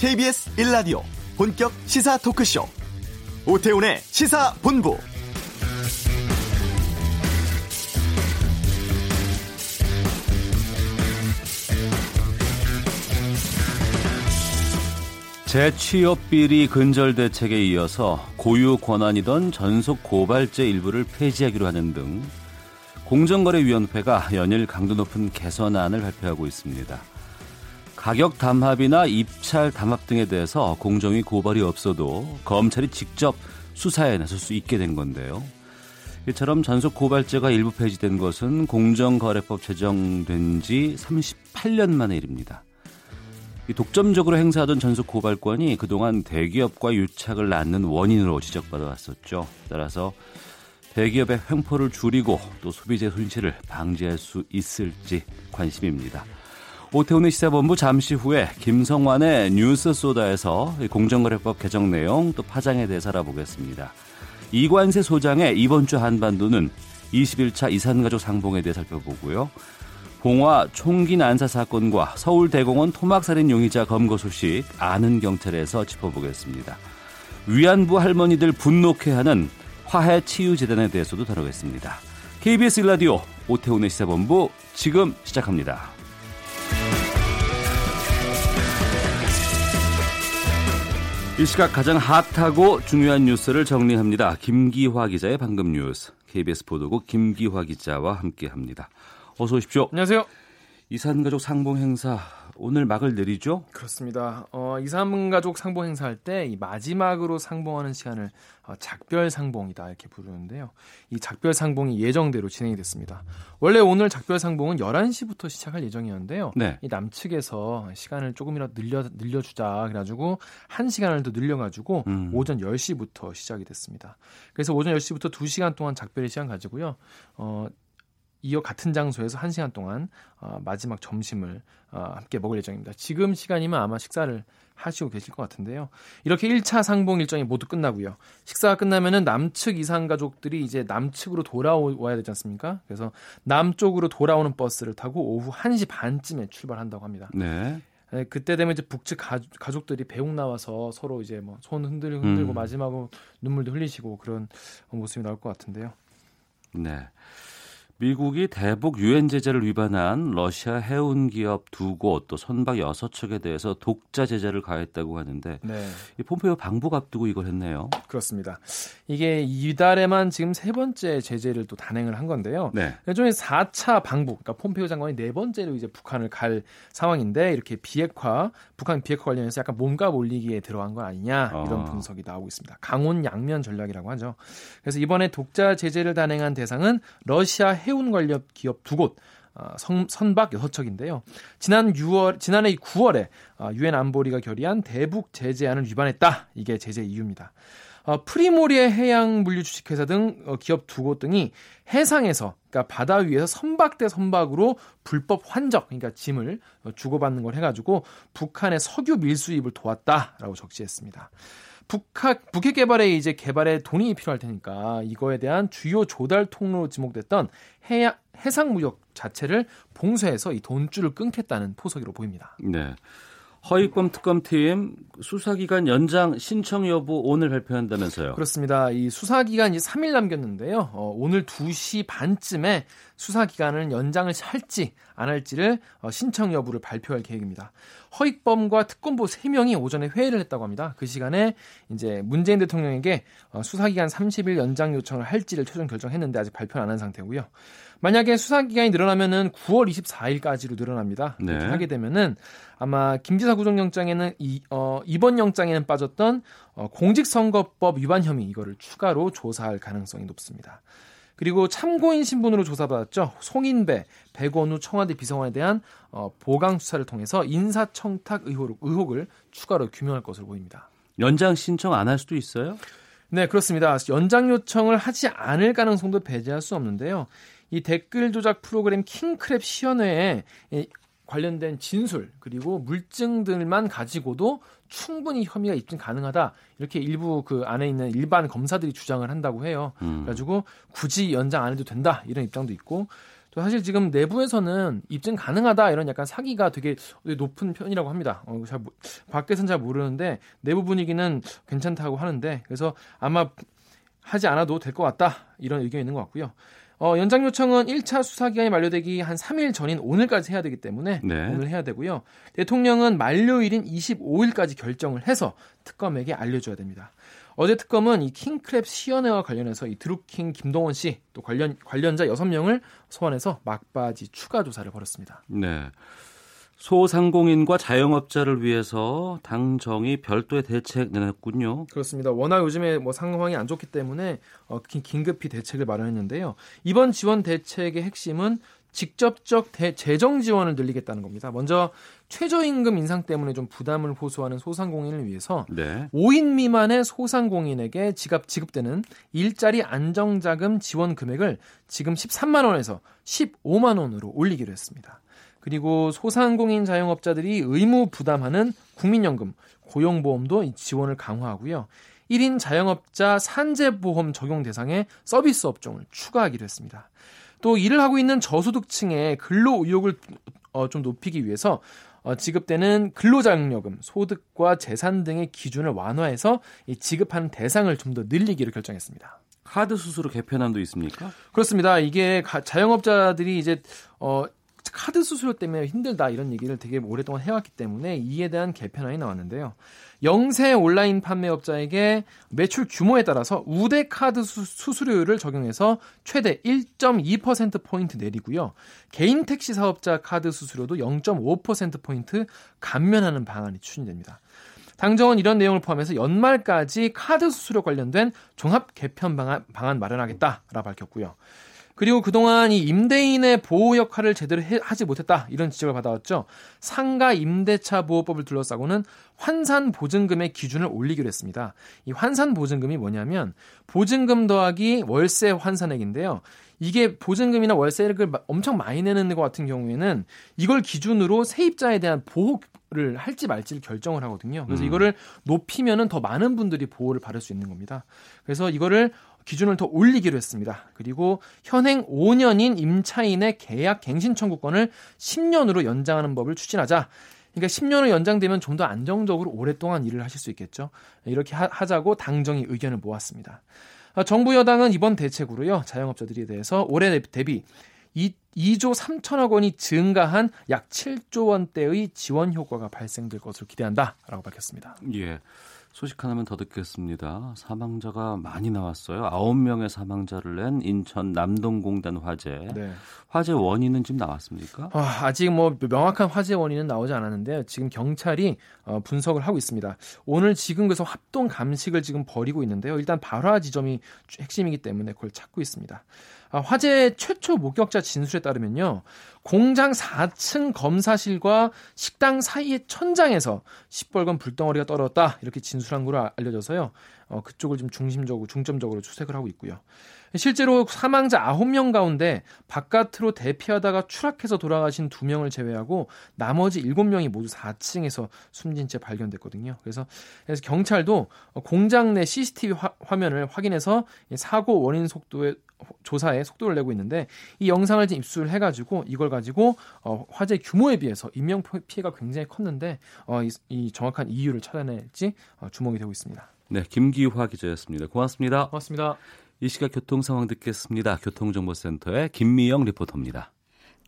KBS 1라디오 본격 시사 토크쇼 오태훈의 시사본부 재취업 비리 근절 대책에 이어서 고유 권한이던 전속 고발제 일부를 폐지하기로 하는 등 공정거래위원회가 연일 강도 높은 개선안을 발표하고 있습니다. 가격 담합이나 입찰 담합 등에 대해서 공정위 고발이 없어도 검찰이 직접 수사에 나설 수 있게 된 건데요. 이처럼 전속 고발제가 일부 폐지된 것은 공정거래법 제정된 지 38년 만의 일입니다. 독점적으로 행사하던 전속 고발권이 그동안 대기업과 유착을 낳는 원인으로 지적받아 왔었죠. 따라서 대기업의 횡포를 줄이고 또 소비재 손실을 방지할 수 있을지 관심입니다. 오태훈의 시사본부 잠시 후에 김성환의 뉴스 소다에서 공정거래법 개정 내용 또 파장에 대해서 알아보겠습니다. 이관세 소장의 이번 주 한반도는 21차 이산가족 상봉에 대해 살펴보고요. 봉화 총기 난사 사건과 서울대공원 토막살인 용의자 검거 소식 아는 경찰에서 짚어보겠습니다. 위안부 할머니들 분노케 하는 화해 치유 재단에 대해서도 다루겠습니다. KBS 일라디오 오태훈의 시사본부 지금 시작합니다. 이 시각 가장 핫하고 중요한 뉴스를 정리합니다. 김기화 기자의 방금 뉴스. KBS 보도국 김기화 기자와 함께합니다. 어서 오십시오. 안녕하세요. 이산가족 상봉 행사 오늘 막을 내리죠? 그렇습니다. 어, 이산가족 상봉 행사할 때 이 마지막으로 상봉하는 시간을 어, 작별 상봉이다 이렇게 부르는데요. 이 작별 상봉이 예정대로 진행이 됐습니다. 원래 오늘 작별 상봉은 11시부터 시작할 예정이었는데요. 네. 이 남측에서 시간을 조금이라도 늘려 늘려 주자 그래 가지고 1시간을 더 늘려 가지고 음. 오전 10시부터 시작이 됐습니다. 그래서 오전 10시부터 2시간 동안 작별의 시간 가지고요. 어, 이어 같은 장소에서 1시간 동안 어, 마지막 점심을 어, 함께 먹을 예정입니다. 지금 시간이면 아마 식사를 하시고 계실 것 같은데요. 이렇게 1차 상봉 일정이 모두 끝나고요. 식사가 끝나면은 남측 이산 가족들이 이제 남측으로 돌아와야 되지 않습니까? 그래서 남쪽으로 돌아오는 버스를 타고 오후 1시 반쯤에 출발한다고 합니다. 네. 네, 그때 되면 이제 북측 가 족, 들이 배웅 나와서 서로 이제 뭐 손 흔들고 흔들고 음. 마지막으로 눈물도 흘리시고 그런 모습이 나올 것 같은데요. 네. 미국이 대북 유엔 제재를 위반한 러시아 해운 기업 두 곳 또 선박 여섯 척에 대해서 독자 제재를 가했다고 하는데 네. 이 폼페이오 방북 앞두고 이걸 했네요. 그렇습니다. 이게 이달에만 지금 세 번째 제재를 또 단행을 한 건데요. 네. 일종의 4차 방북, 그러니까 폼페이오 장관이 네 번째로 이제 북한을 갈 상황인데 이렇게 비핵화, 북한 비핵화 관련해서 약간 몸값 올리기에 들어간 건 아니냐 이런 어. 분석이 나오고 있습니다. 강원 양면 전략이라고 하죠. 그래서 이번에 독자 제재를 단행한 대상은 러시아 해 해운 관련 기업 두 곳, 어, 선, 선박 6척인데요. 지난 6월, 지난해 9월에 어, 유엔 안보리가 결의한 대북 제재안을 위반했다. 이게 제재 이유입니다. 어, 프리모리의 해양 물류 주식회사 등 어, 기업 두 곳 등이 해상에서 그러니까 바다 위에서 선박 대 선박으로 불법 환적 그러니까 짐을 어, 주고받는 걸 해가지고 북한의 석유 밀수입을 도왔다라고 적시했습니다. 북핵, 북핵 개발에 이제 개발에 돈이 필요할 테니까 이거에 대한 주요 조달 통로로 지목됐던 해양, 해상 무역 자체를 봉쇄해서 이 돈줄을 끊겠다는 포석으로 보입니다. 네. 허익범 특검팀 수사기간 연장 신청 여부 오늘 발표한다면서요? 그렇습니다. 이 수사기간이 3일 남겼는데요. 어, 오늘 2시 반쯤에 수사기간을 연장을 할지 안 할지를 어, 신청 여부를 발표할 계획입니다. 허익범과 특검보 3명이 오전에 회의를 했다고 합니다. 그 시간에 이제 문재인 대통령에게 어, 수사기간 30일 연장 요청을 할지를 최종 결정했는데 아직 발표는 안 한 상태고요. 만약에 수사 기간이 늘어나면은 9월 24일까지로 늘어납니다. 네. 하게 되면은 아마 김지사 구속영장에는 이, 어, 이번 영장에는 빠졌던 어, 공직선거법 위반 혐의 이거를 추가로 조사할 가능성이 높습니다. 그리고 참고인 신분으로 조사받았죠. 송인배, 백원우 청와대 비서관에 대한 어, 보강 수사를 통해서 인사청탁 의혹, 의혹을 추가로 규명할 것으로 보입니다. 연장 신청 안 할 수도 있어요? 네, 그렇습니다. 연장 요청을 하지 않을 가능성도 배제할 수 없는데요. 이 댓글 조작 프로그램 킹크랩 시연회에 관련된 진술 그리고 물증 들만 가지고도 충분히 혐의가 입증 가능하다 이렇게 일부 그 안에 있는 일반 검사들이 주장을 한다고 해요. 음. 그래가지고 굳이 연장 안 해도 된다 이런 입장도 있고 사실 지금 내부에서는 입증 가능하다 이런 약간 사기가 되게 높은 편이라고 합니다. 어, 잘 밖에서는 잘 모르는데 내부 분위기는 괜찮다고 하는데 그래서 아마 하지 않아도 될 것 같다 이런 의견이 있는 것 같고요. 어, 연장 요청은 1차 수사 기간이 만료되기 한 3일 전인 오늘까지 해야 되기 때문에 네. 오늘 해야 되고요. 대통령은 만료일인 25일까지 결정을 해서 특검에게 알려줘야 됩니다. 어제 특검은 이 킹크랩 시연회와 관련해서 이 드루킹 김동원 씨 또 관련 관련자 6명을 소환해서 막바지 추가 조사를 벌였습니다. 네. 소상공인과 자영업자를 위해서 당정이 별도의 대책 내놨군요. 그렇습니다. 워낙 요즘에 뭐 상황이 안 좋기 때문에 어, 긴급히 대책을 마련했는데요. 이번 지원 대책의 핵심은 직접적 대, 재정 지원을 늘리겠다는 겁니다. 먼저 최저임금 인상 때문에 좀 부담을 호소하는 소상공인을 위해서 네. 5인 미만의 소상공인에게 지급 지급되는 일자리 안정자금 지원 금액을 지금 13만 원에서 15만 원으로 올리기로 했습니다. 그리고 소상공인 자영업자들이 의무 부담하는 국민연금, 고용보험도 지원을 강화하고요. 1인 자영업자 산재보험 적용 대상에 서비스 업종을 추가하기로 했습니다. 또 일을 하고 있는 저소득층의 근로 의욕을 어, 좀 높이기 위해서 어, 지급되는 근로자격요금, 소득과 재산 등의 기준을 완화해서 이 지급하는 대상을 좀 더 늘리기로 결정했습니다. 카드 수수료 개편안도 있습니까? 그렇습니다. 이게 자영업자들이 이제 어 카드 수수료 때문에 힘들다 이런 얘기를 되게 오랫동안 해왔기 때문에 이에 대한 개편안이 나왔는데요. 영세 온라인 판매업자에게 매출 규모에 따라서 우대 카드 수수료율을 적용해서 최대 1.2%포인트 내리고요. 개인 택시 사업자 카드 수수료도 0.5%포인트 감면하는 방안이 추진됩니다. 당정은 이런 내용을 포함해서 연말까지 카드 수수료 관련된 종합 개편 방안, 방안 마련하겠다라 밝혔고요. 그리고 그동안 이 임대인의 보호 역할을 제대로 해, 하지 못했다 이런 지적을 받아왔죠. 상가 임대차 보호법을 둘러싸고는 환산 보증금의 기준을 올리기로 했습니다. 이 환산 보증금이 뭐냐면 보증금 더하기 월세 환산액인데요. 이게 보증금이나 월세를 엄청 많이 내는 것 같은 경우에는 이걸 기준으로 세입자에 대한 보호 를 할지 말지를 결정을 하거든요. 그래서 음. 이거를 높이면은 더 많은 분들이 보호를 받을 수 있는 겁니다. 그래서 이거를 기준을 더 올리기로 했습니다. 그리고 현행 5년인 임차인의 계약 갱신 청구권을 10년으로 연장하는 법을 추진하자. 그러니까 10년을 연장되면 좀 더 안정적으로 오랫동안 일을 하실 수 있겠죠. 이렇게 하, 자고 당정이 의견을 모았습니다. 아, 정부 여당은 이번 대책으로요. 자영업자들에 대해서 올해 대비 2, 2조 3천억 원이 증가한 약 7조 원대의 지원 효과가 발생될 것으로 기대한다라고 밝혔습니다. 예. 소식 하나만 더 듣겠습니다. 사망자가 많이 나왔어요. 9명의 사망자를 낸 인천 남동공단 화재. 네. 화재 원인은 지금 나왔습니까? 아, 직뭐 명확한 화재 원인은 나오지 않았는데요. 지금 경찰이 어, 분석을 하고 있습니다. 오늘 지금 그래서 합동 감식을 지금 벌이고 있는데요. 일단 발화 지점이 핵심이기 때문에 그걸 찾고 있습니다. 아, 화재 최초 목격자 진술에 따르면요. 공장 4층 검사실과 식당 사이의 천장에서 시뻘건 불덩어리가 떨어졌다. 이렇게 진술한 걸로 알려져서요. 어, 그쪽을 좀 중심적으로, 중점적으로 추색을 하고 있고요. 실제로 사망자 9명 가운데 바깥으로 대피하다가 추락해서 돌아가신 2명을 제외하고 나머지 7명이 모두 4층에서 숨진 채 발견됐거든요. 그래서, 그래서 경찰도 공장 내 CCTV 화, 면을 확인해서 사고 원인 속도에 조사에 속도를 내고 있는데 이 영상을 지금 입수를 해가지고 이걸 가지고 어, 화재 규모에 비해서 인명 피해가 굉장히 컸는데 어, 이, 이 정확한 이유를 찾아낼지 어, 주목이 되고 있습니다. 네, 김기화 기자였습니다. 고맙습니다. 고맙습니다. 이 시각 교통 상황 듣겠습니다. 교통정보센터의 김미영 리포터입니다.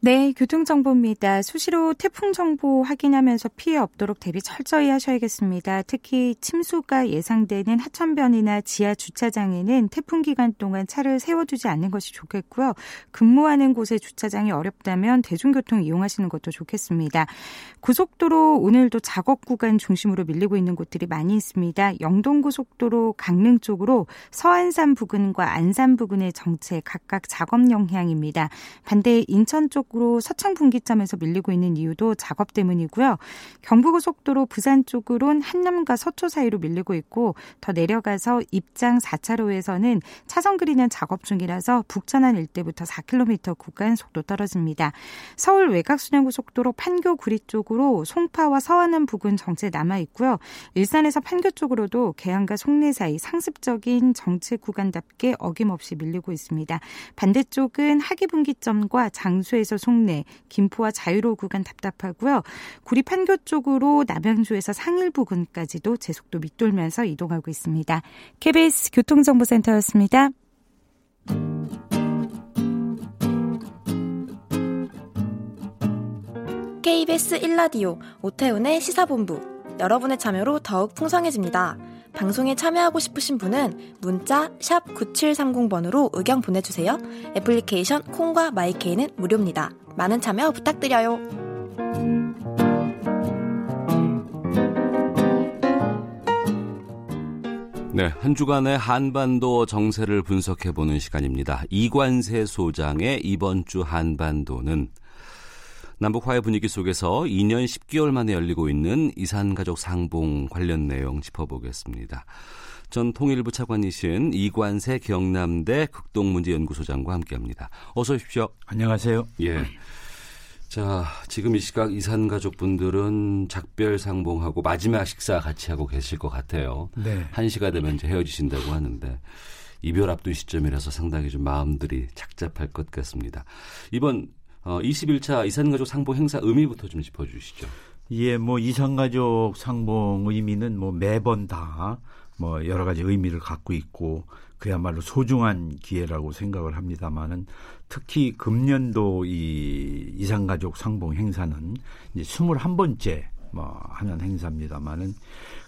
네, 교통정보입니다. 수시로 태풍 정보 확인하면서 피해 없도록 대비 철저히 하셔야겠습니다. 특히 침수가 예상되는 하천변이나 지하 주차장에는 태풍 기간 동안 차를 세워두지 않는 것이 좋겠고요. 근무하는 곳에 주차장이 어렵다면 대중교통 이용하시는 것도 좋겠습니다. 고속도로 오늘도 작업 구간 중심으로 밀리고 있는 곳들이 많이 있습니다. 영동고속도로 강릉 쪽으로 서안산 부근과 안산 부근의 정체 각각 작업 영향입니다. 반대 인천 쪽 쪽으로 서창 분기점에서 밀리고 있는 이유도 작업 때문이고요. 경부고속도로 부산 쪽으론 한남과 서초 사이로 밀리고 있고 더 내려가서 입장 4차로에서는 차선 그리는 작업 중이라서 북천안 일대부터 4km 구간 속도 떨어집니다. 서울 외곽순환고속도로 판교 구리 쪽으로 송파와 서안암 부근 정체 남아 있고요. 일산에서 판교 쪽으로도 개항과 송내 사이 상습적인 정체 구간답게 어김없이 밀리고 있습니다. 반대쪽은 하기 분기점과 장수에서 송내, 김포와 자유로 구간 답답하고요. 구리 판교 쪽으로 남양주에서 상일 부근까지도 제속도 밑돌면서 이동하고 있습니다. KBS 교통정보센터였습니다. KBS 1라디오 오태훈의 시사본부 여러분의 참여로 더욱 풍성해집니다. 방송에 참여하고 싶으신 분은 문자 9730번으로 의견 보내주세요. 애플리케이션 콩과 마이케이는 무료입니다. 많은 참여 부탁드려요. 네, 한 주간의 한반도 정세를 분석해보는 시간입니다. 이관세 소장의 이번 주 한반도는 남북 화해 분위기 속에서 2년 10개월 만에 열리고 있는 이산가족 상봉 관련 내용 짚어보겠습니다. 전 통일부 차관이신 이관세 경남대 극동문제연구소장과 함께합니다. 어서 오십시오. 안녕하세요. 예. 자, 지금 이 시각 이산 가족분들은 작별 상봉하고 마지막 식사 같이 하고 계실 것 같아요. 네. 한 시가 되면 이제 헤어지신다고 하는데 이별 앞둔 시점이라서 상당히 좀 마음들이 착잡할 것 같습니다. 이번 어, 21차 이산가족 상봉 행사 의미부터 좀 짚어주시죠. 예, 뭐 이산가족 상봉 의미는 뭐 매번 다 뭐 여러 가지 의미를 갖고 있고 그야말로 소중한 기회라고 생각을 합니다만은 특히 금년도 이 이산가족 상봉 행사는 이제 21번째 뭐 하는 행사입니다만은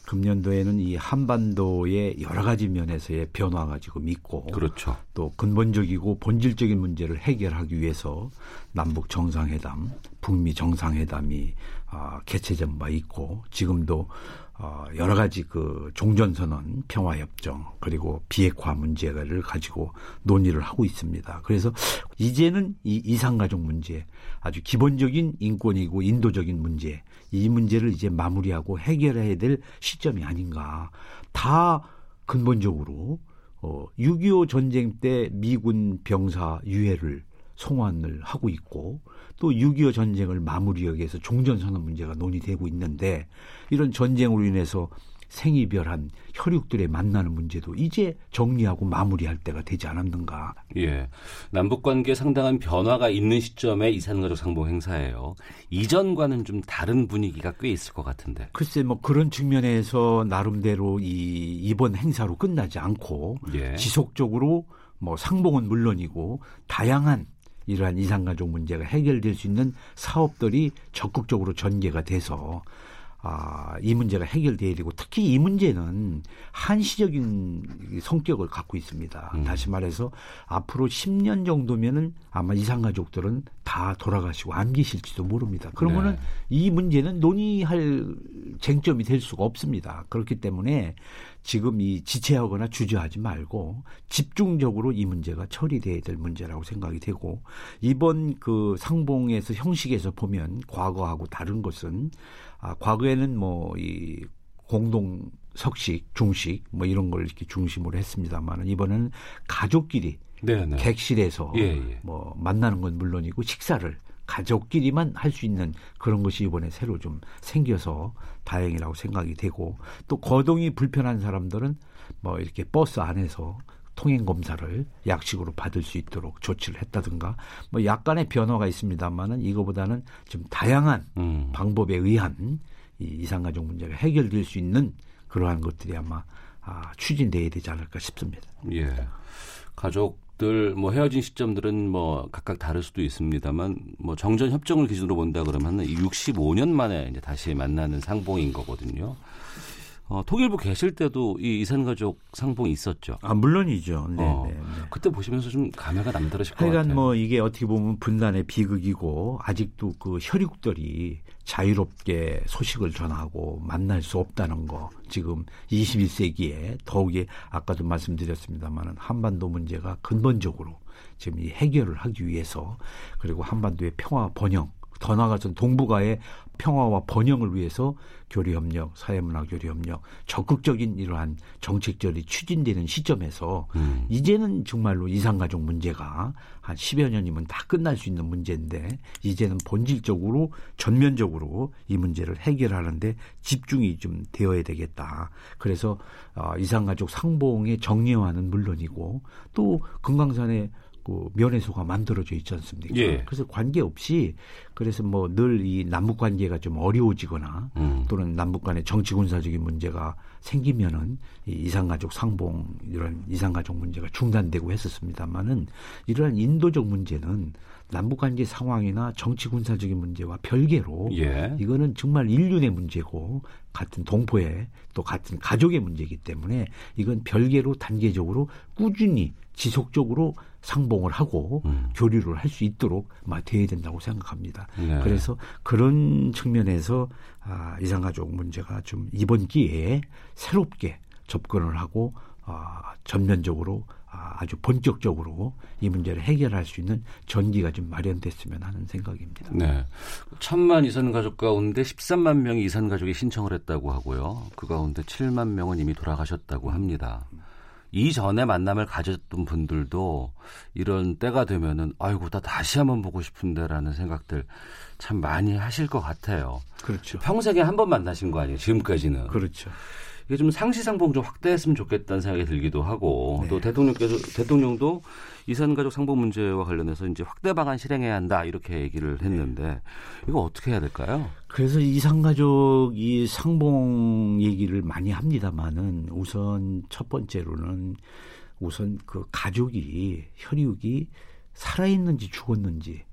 금년도에는 이 한반도의 여러 가지 면에서의 변화 가 지금 있고 그렇죠. 또 근본적이고 본질적인 문제를 해결하기 위해서 남북 정상회담, 북미 정상회담이 아, 개최된 바 있고 지금도 어, 여러 가지 그 종전선언, 평화협정, 그리고 비핵화 문제를 가지고 논의를 하고 있습니다. 그래서 이제는 이 이상가족 문제, 아주 기본적인 인권이고 인도적인 문제, 이 문제를 이제 마무리하고 해결해야 될 시점이 아닌가. 다 근본적으로 어, 6.25 전쟁 때 미군 병사 유해를 송환을 하고 있고 또 6.25 전쟁을 마무리하기 위해서 종전선언 문제가 논의되고 있는데 이런 전쟁으로 인해서 생이별한 혈육들의 만나는 문제도 이제 정리하고 마무리할 때가 되지 않았는가. 예. 남북 관계에 상당한 변화가 있는 시점에 이산가족 상봉 행사예요. 이전과는 좀 다른 분위기가 꽤 있을 것 같은데. 글쎄 뭐 그런 측면에서 나름대로 이 이번 행사로 끝나지 않고 예. 지속적으로 뭐 상봉은 물론이고 다양한 이러한 이산가족 문제가 해결될 수 있는 사업들이 적극적으로 전개가 돼서 아, 이 문제가 해결돼야 되고 특히 이 문제는 한시적인 성격을 갖고 있습니다. 음. 다시 말해서 앞으로 10년 정도면은 아마 이산가족들은 다 돌아가시고 안 계실지도 모릅니다. 그러면은 네. 이 문제는 논의할 쟁점이 될 수가 없습니다. 그렇기 때문에 지금 이 지체하거나 주저하지 말고 집중적으로 이 문제가 처리돼야 될 문제라고 생각이 되고 이번 그 상봉에서 형식에서 보면 과거하고 다른 것은 아, 과거에는 뭐 이 공동 석식, 중식 뭐 이런 걸 이렇게 중심으로 했습니다만 이번에는 가족끼리 네네. 네. 객실에서 예, 예. 뭐 만나는 건 물론이고 식사를 가족끼리만 할 수 있는 그런 것이 이번에 새로 좀 생겨서 다행이라고 생각이 되고 또 거동이 불편한 사람들은 뭐 이렇게 버스 안에서 통행 검사를 약식으로 받을 수 있도록 조치를 했다든가 뭐 약간의 변화가 있습니다만은 이거보다는 좀 다양한 음. 방법에 의한 이 이상가족 문제가 해결될 수 있는 그러한 것들이 아마 아, 추진돼야 되지 않을까 싶습니다. 예. 가족들 뭐 헤어진 시점들은 뭐 각각 다를 수도 있습니다만 뭐 정전 협정을 기준으로 본다 그러면 65년 만에 이제 다시 만나는 상봉인 거거든요. 어, 통일부 계실 때도 이 이산가족 상봉이 있었죠. 아 물론이죠. 네, 어, 네, 네. 그때 보시면서 좀 감회가 남다르실 것 같아요. 뭐 이게 어떻게 보면 분단의 비극이고 아직도 그 혈육들이 자유롭게 소식을 전하고 만날 수 없다는 거 지금 21세기에 더욱이 아까도 말씀드렸습니다만은 한반도 문제가 근본적으로 지금 이 해결을 하기 위해서 그리고 한반도의 평화 번영 더 나아가서는 동북아의 평화와 번영을 위해서 교류협력, 사회문화 교류협력, 적극적인 이러한 정책들이 추진되는 시점에서 음. 이제는 정말로 이산가족 문제가 한 10여 년이면 다 끝날 수 있는 문제인데 이제는 본질적으로 전면적으로 이 문제를 해결하는데 집중이 좀 되어야 되겠다. 그래서 어, 이산가족 상봉의 정리화는 물론이고 또 금강산의 그 면회소가 만들어져 있지 않습니까? 예. 그래서 관계없이 그래서 뭐 늘 이 남북 관계가 좀 어려워지거나 음. 또는 남북 간의 정치 군사적인 문제가 생기면은 이 이산가족 상봉 이런 이산가족 문제가 중단되고 했었습니다만은 이러한 인도적 문제는 남북 관계 상황이나 정치 군사적인 문제와 별개로 예. 이거는 정말 인륜의 문제고 같은 동포의 또 같은 가족의 문제이기 때문에 이건 별개로 단계적으로 꾸준히 지속적으로 상봉을 하고 음. 교류를 할 수 있도록 돼야 된다고 생각합니다. 네. 그래서 그런 측면에서 아, 이산가족 문제가 좀 이번 기회에 새롭게 접근을 하고 아, 전면적으로 아, 아주 본격적으로 이 문제를 해결할 수 있는 전기가 좀 마련됐으면 하는 생각입니다. 네. 천만 이산 가족 가운데 13만 명이 이산 가족이 신청을 했다고 하고요. 그 가운데 7만 명은 이미 돌아가셨다고 합니다. 이전에 만남을 가졌던 분들도 이런 때가 되면은 아이고 나 다시 한번 보고 싶은데라는 생각들 참 많이 하실 것 같아요. 그렇죠. 평생에 한 번 만나신 거 아니에요, 지금까지는. 그렇죠. 이게 좀 상시상봉 좀 확대했으면 좋겠다는 생각이 들기도 하고 네. 또 대통령께서 대통령도 이산가족 상봉 문제와 관련해서 이제 확대 방안 실행해야 한다 이렇게 얘기를 했는데 이거 어떻게 해야 될까요? 그래서 이산가족 이 상봉 얘기를 많이 합니다만은 우선 첫 번째로는 우선 그 가족이 혈육이 살아있는지 죽었는지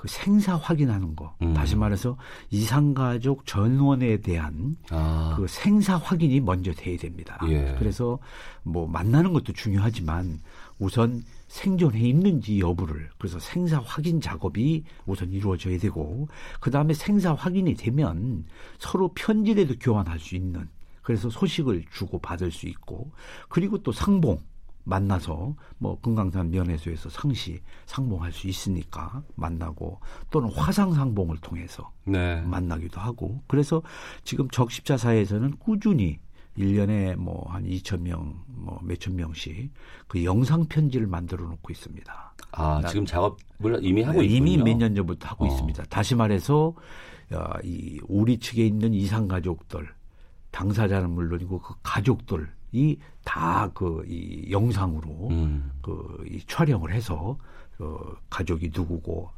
그 생사 확인하는 거. 음. 다시 말해서 이상가족 전원에 대한 아. 그 생사 확인이 먼저 돼야 됩니다. 예. 그래서 뭐 만나는 것도 중요하지만 우선 생존해 있는지 여부를 그래서 생사 확인 작업이 우선 이루어져야 되고 그 다음에 생사 확인이 되면 서로 편지라도 교환할 수 있는 그래서 소식을 주고 받을 수 있고 그리고 또 상봉 만나서 뭐 금강산 면회소에서 상시 상봉할 수 있으니까 만나고 또는 화상 상봉을 통해서 네. 만나기도 하고 그래서 지금 적십자 사회에서는 꾸준히 1년에 뭐 한 2천 명, 뭐 몇천 명씩 그 영상 편지를 만들어 놓고 있습니다. 아, 지금 작업을 이미 하고 네, 있군요. 이미 몇 년 전부터 하고 어. 있습니다. 다시 말해서 어, 이 우리 측에 있는 이상 가족들 당사자는 물론이고 그 가족들 이 다 그 이 영상으로 음. 그이 촬영을 해서 그 가족이 누구고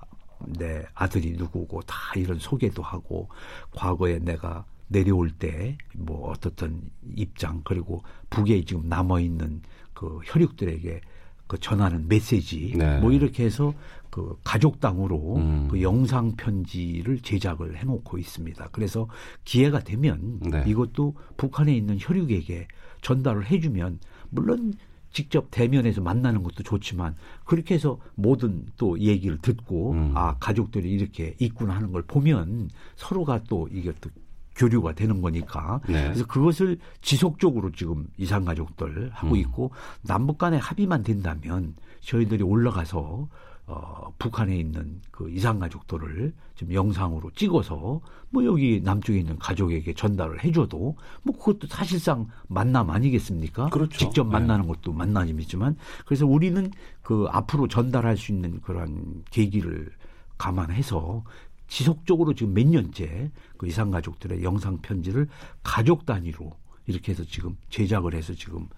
내 아들이 누구고 다 이런 소개도 하고 과거에 내가 내려올 때 뭐 어떻던 입장 그리고 북에 지금 남아 있는 그 혈육들에게 그 전하는 메시지 네. 뭐 이렇게 해서 그 가족당으로 음. 그 영상 편지를 제작을 해놓고 있습니다. 그래서 기회가 되면 네. 이것도 북한에 있는 혈육에게 전달을 해주면 물론 직접 대면에서 만나는 것도 좋지만 그렇게 해서 모든 또 얘기를 듣고 음. 아 가족들이 이렇게 있구나 하는 걸 보면 서로가 또 이게 또 교류가 되는 거니까 네. 그래서 그것을 지속적으로 지금 이산 가족들 하고 음. 있고 남북 간의 합의만 된다면 저희들이 올라가서 어, 북한에 있는 그 이산 가족들을 지금 영상으로 찍어서 뭐 여기 남쪽에 있는 가족에게 전달을 해줘도 뭐 그것도 사실상 만남 아니겠습니까? 그렇죠. 직접 네. 만나는 네. 것도 만남이지만 그래서 우리는 그 앞으로 전달할 수 있는 그런 계기를 감안해서 지속적으로 지금 몇 년째 그 이산 가족들의 영상 편지를 가족 단위로 이렇게 해서 지금 제작을 해서 지금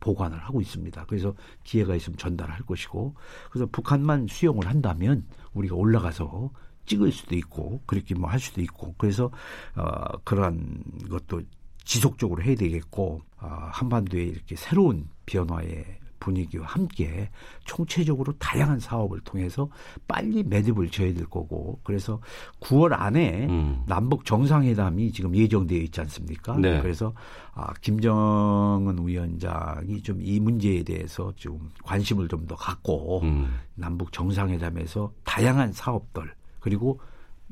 보관을 하고 있습니다. 그래서 기회가 있으면 전달할 것이고 그래서 북한만 수용을 한다면 우리가 올라가서 찍을 수도 있고 그렇게 뭐 할 수도 있고 그래서 어 그러한 것도 지속적으로 해야 되겠고 어, 한반도에 이렇게 새로운 변화의 분위기와 함께 총체적으로 다양한 사업을 통해서 빨리 매듭을 지어야 될 거고 그래서 9월 안에 음. 남북 정상회담이 지금 예정되어 있지 않습니까? 네. 그래서 아, 김정은 위원장이 좀 이 문제에 대해서 좀 관심을 좀 더 갖고 음. 남북 정상회담에서 다양한 사업들 그리고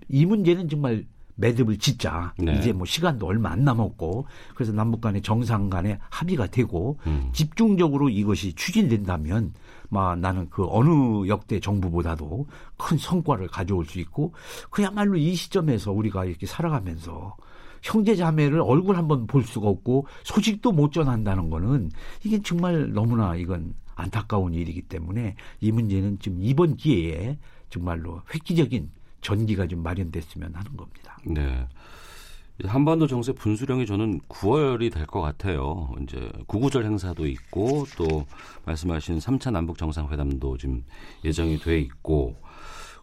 이 문제는 정말 매듭을 짓자. 네. 이제 뭐 시간도 얼마 안 남았고 그래서 남북 간의 정상 간의 합의가 되고 음. 집중적으로 이것이 추진된다면 막 나는 그 어느 역대 정부보다도 큰 성과를 가져올 수 있고 그야말로 이 시점에서 우리가 이렇게 살아가면서 형제 자매를 얼굴 한번 볼 수가 없고 소식도 못 전한다는 거는 이게 정말 너무나 이건 안타까운 일이기 때문에 이 문제는 지금 이번 기회에 정말로 획기적인 전기가 좀 마련됐으면 하는 겁니다. 네. 한반도 정세 분수령이 저는 9월이 될 것 같아요. 이제 구구절 행사도 있고 또 말씀하신 3차 남북 정상회담도 지금 예정이 돼 있고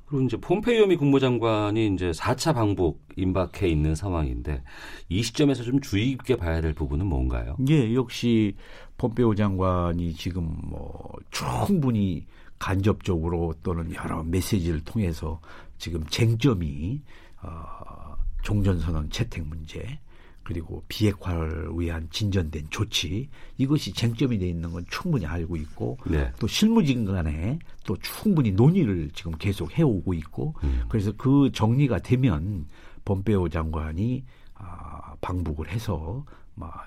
그리고 이제 폼페이오 미 국무장관이 이제 4차 방북 임박해 있는 상황인데 이 시점에서 좀 주의 깊게 봐야 될 부분은 뭔가요? 예, 역시 폼페이오 장관이 지금 뭐 충분히 간접적으로 또는 여러 메시지를 통해서 지금 쟁점이 어, 종전선언 채택 문제 그리고 비핵화를 위한 진전된 조치 이것이 쟁점이 돼 있는 건 충분히 알고 있고 네. 또 실무진 간에 또 충분히 논의를 지금 계속 해오고 있고 음. 그래서 그 정리가 되면 범페오 장관이 아, 방북을 해서 막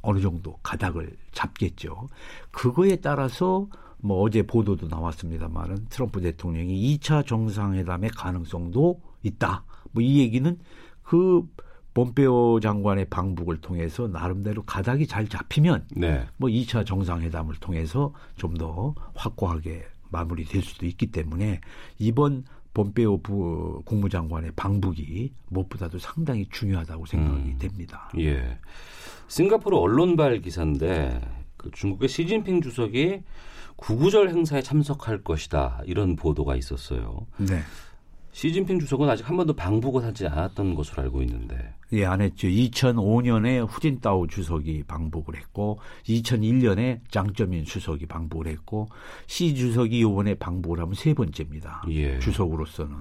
어느 정도 가닥을 잡겠죠. 그거에 따라서 뭐 어제 보도도 나왔습니다만은 트럼프 대통령이 2차 정상회담의 가능성도 있다. 뭐 이 얘기는 그 본페오 장관의 방북을 통해서 나름대로 가닥이 잘 잡히면 네. 뭐 2차 정상회담을 통해서 좀 더 확고하게 마무리될 수도 있기 때문에 이번 본페오 부 국무장관의 방북이 무엇보다도 상당히 중요하다고 생각이 음, 됩니다. 예. 싱가포르 언론발 기사인데 그 중국의 시진핑 주석이 구구절 행사에 참석할 것이다 이런 보도가 있었어요. 네. 시진핑 주석은 아직 한 번도 방북을 하지 않았던 것으로 알고 있는데. 예, 안 했죠. 2005년에 후진타오 주석이 방북을 했고, 2001년에 장쩌민 주석이 방북을 했고, 시 주석이 이번에 방북을 하면 세 번째입니다. 예. 주석으로서는.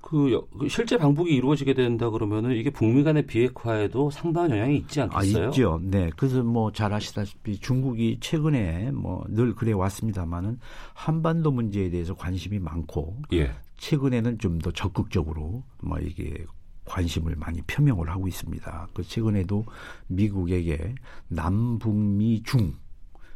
그, 그 실제 방북이 이루어지게 된다 그러면은 이게 북미 간의 비핵화에도 상당한 영향이 있지 않겠어요? 아, 있죠. 네. 그래서 뭐 잘 아시다시피 중국이 최근에 뭐 늘 그래 왔습니다만은 한반도 문제에 대해서 관심이 많고 예. 최근에는 좀 더 적극적으로 뭐 이게 관심을 많이 표명을 하고 있습니다. 그 최근에도 미국에게 남북미 중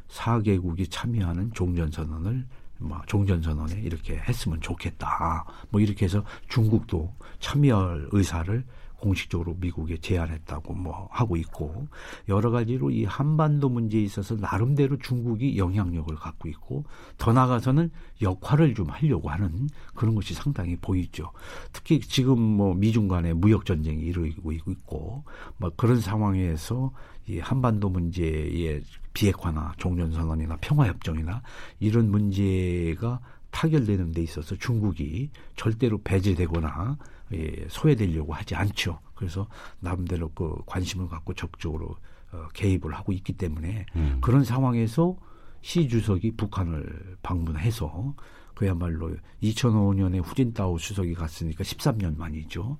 4개국이 참여하는 종전선언을 뭐 종전선언에 이렇게 했으면 좋겠다. 뭐 이렇게 해서 중국도 참여할 의사를 공식적으로 미국에 제안했다고 뭐 하고 있고 여러 가지로 이 한반도 문제에 있어서 나름대로 중국이 영향력을 갖고 있고 더 나아가서는 역할을 좀 하려고 하는 그런 것이 상당히 보이죠. 특히 지금 뭐 미중 간의 무역 전쟁이 이루어지고 있고 뭐 그런 상황에서 이 한반도 문제의 비핵화나 종전선언이나 평화협정이나 이런 문제가 타결되는 데 있어서 중국이 절대로 배제되거나 예, 소외되려고 하지 않죠. 그래서 나름대로 그 관심을 갖고 적극적으로 어, 개입을 하고 있기 때문에 음. 그런 상황에서 시 주석이 북한을 방문해서 그야말로 2005년에 후진타오 주석이 갔으니까 13년 만이죠.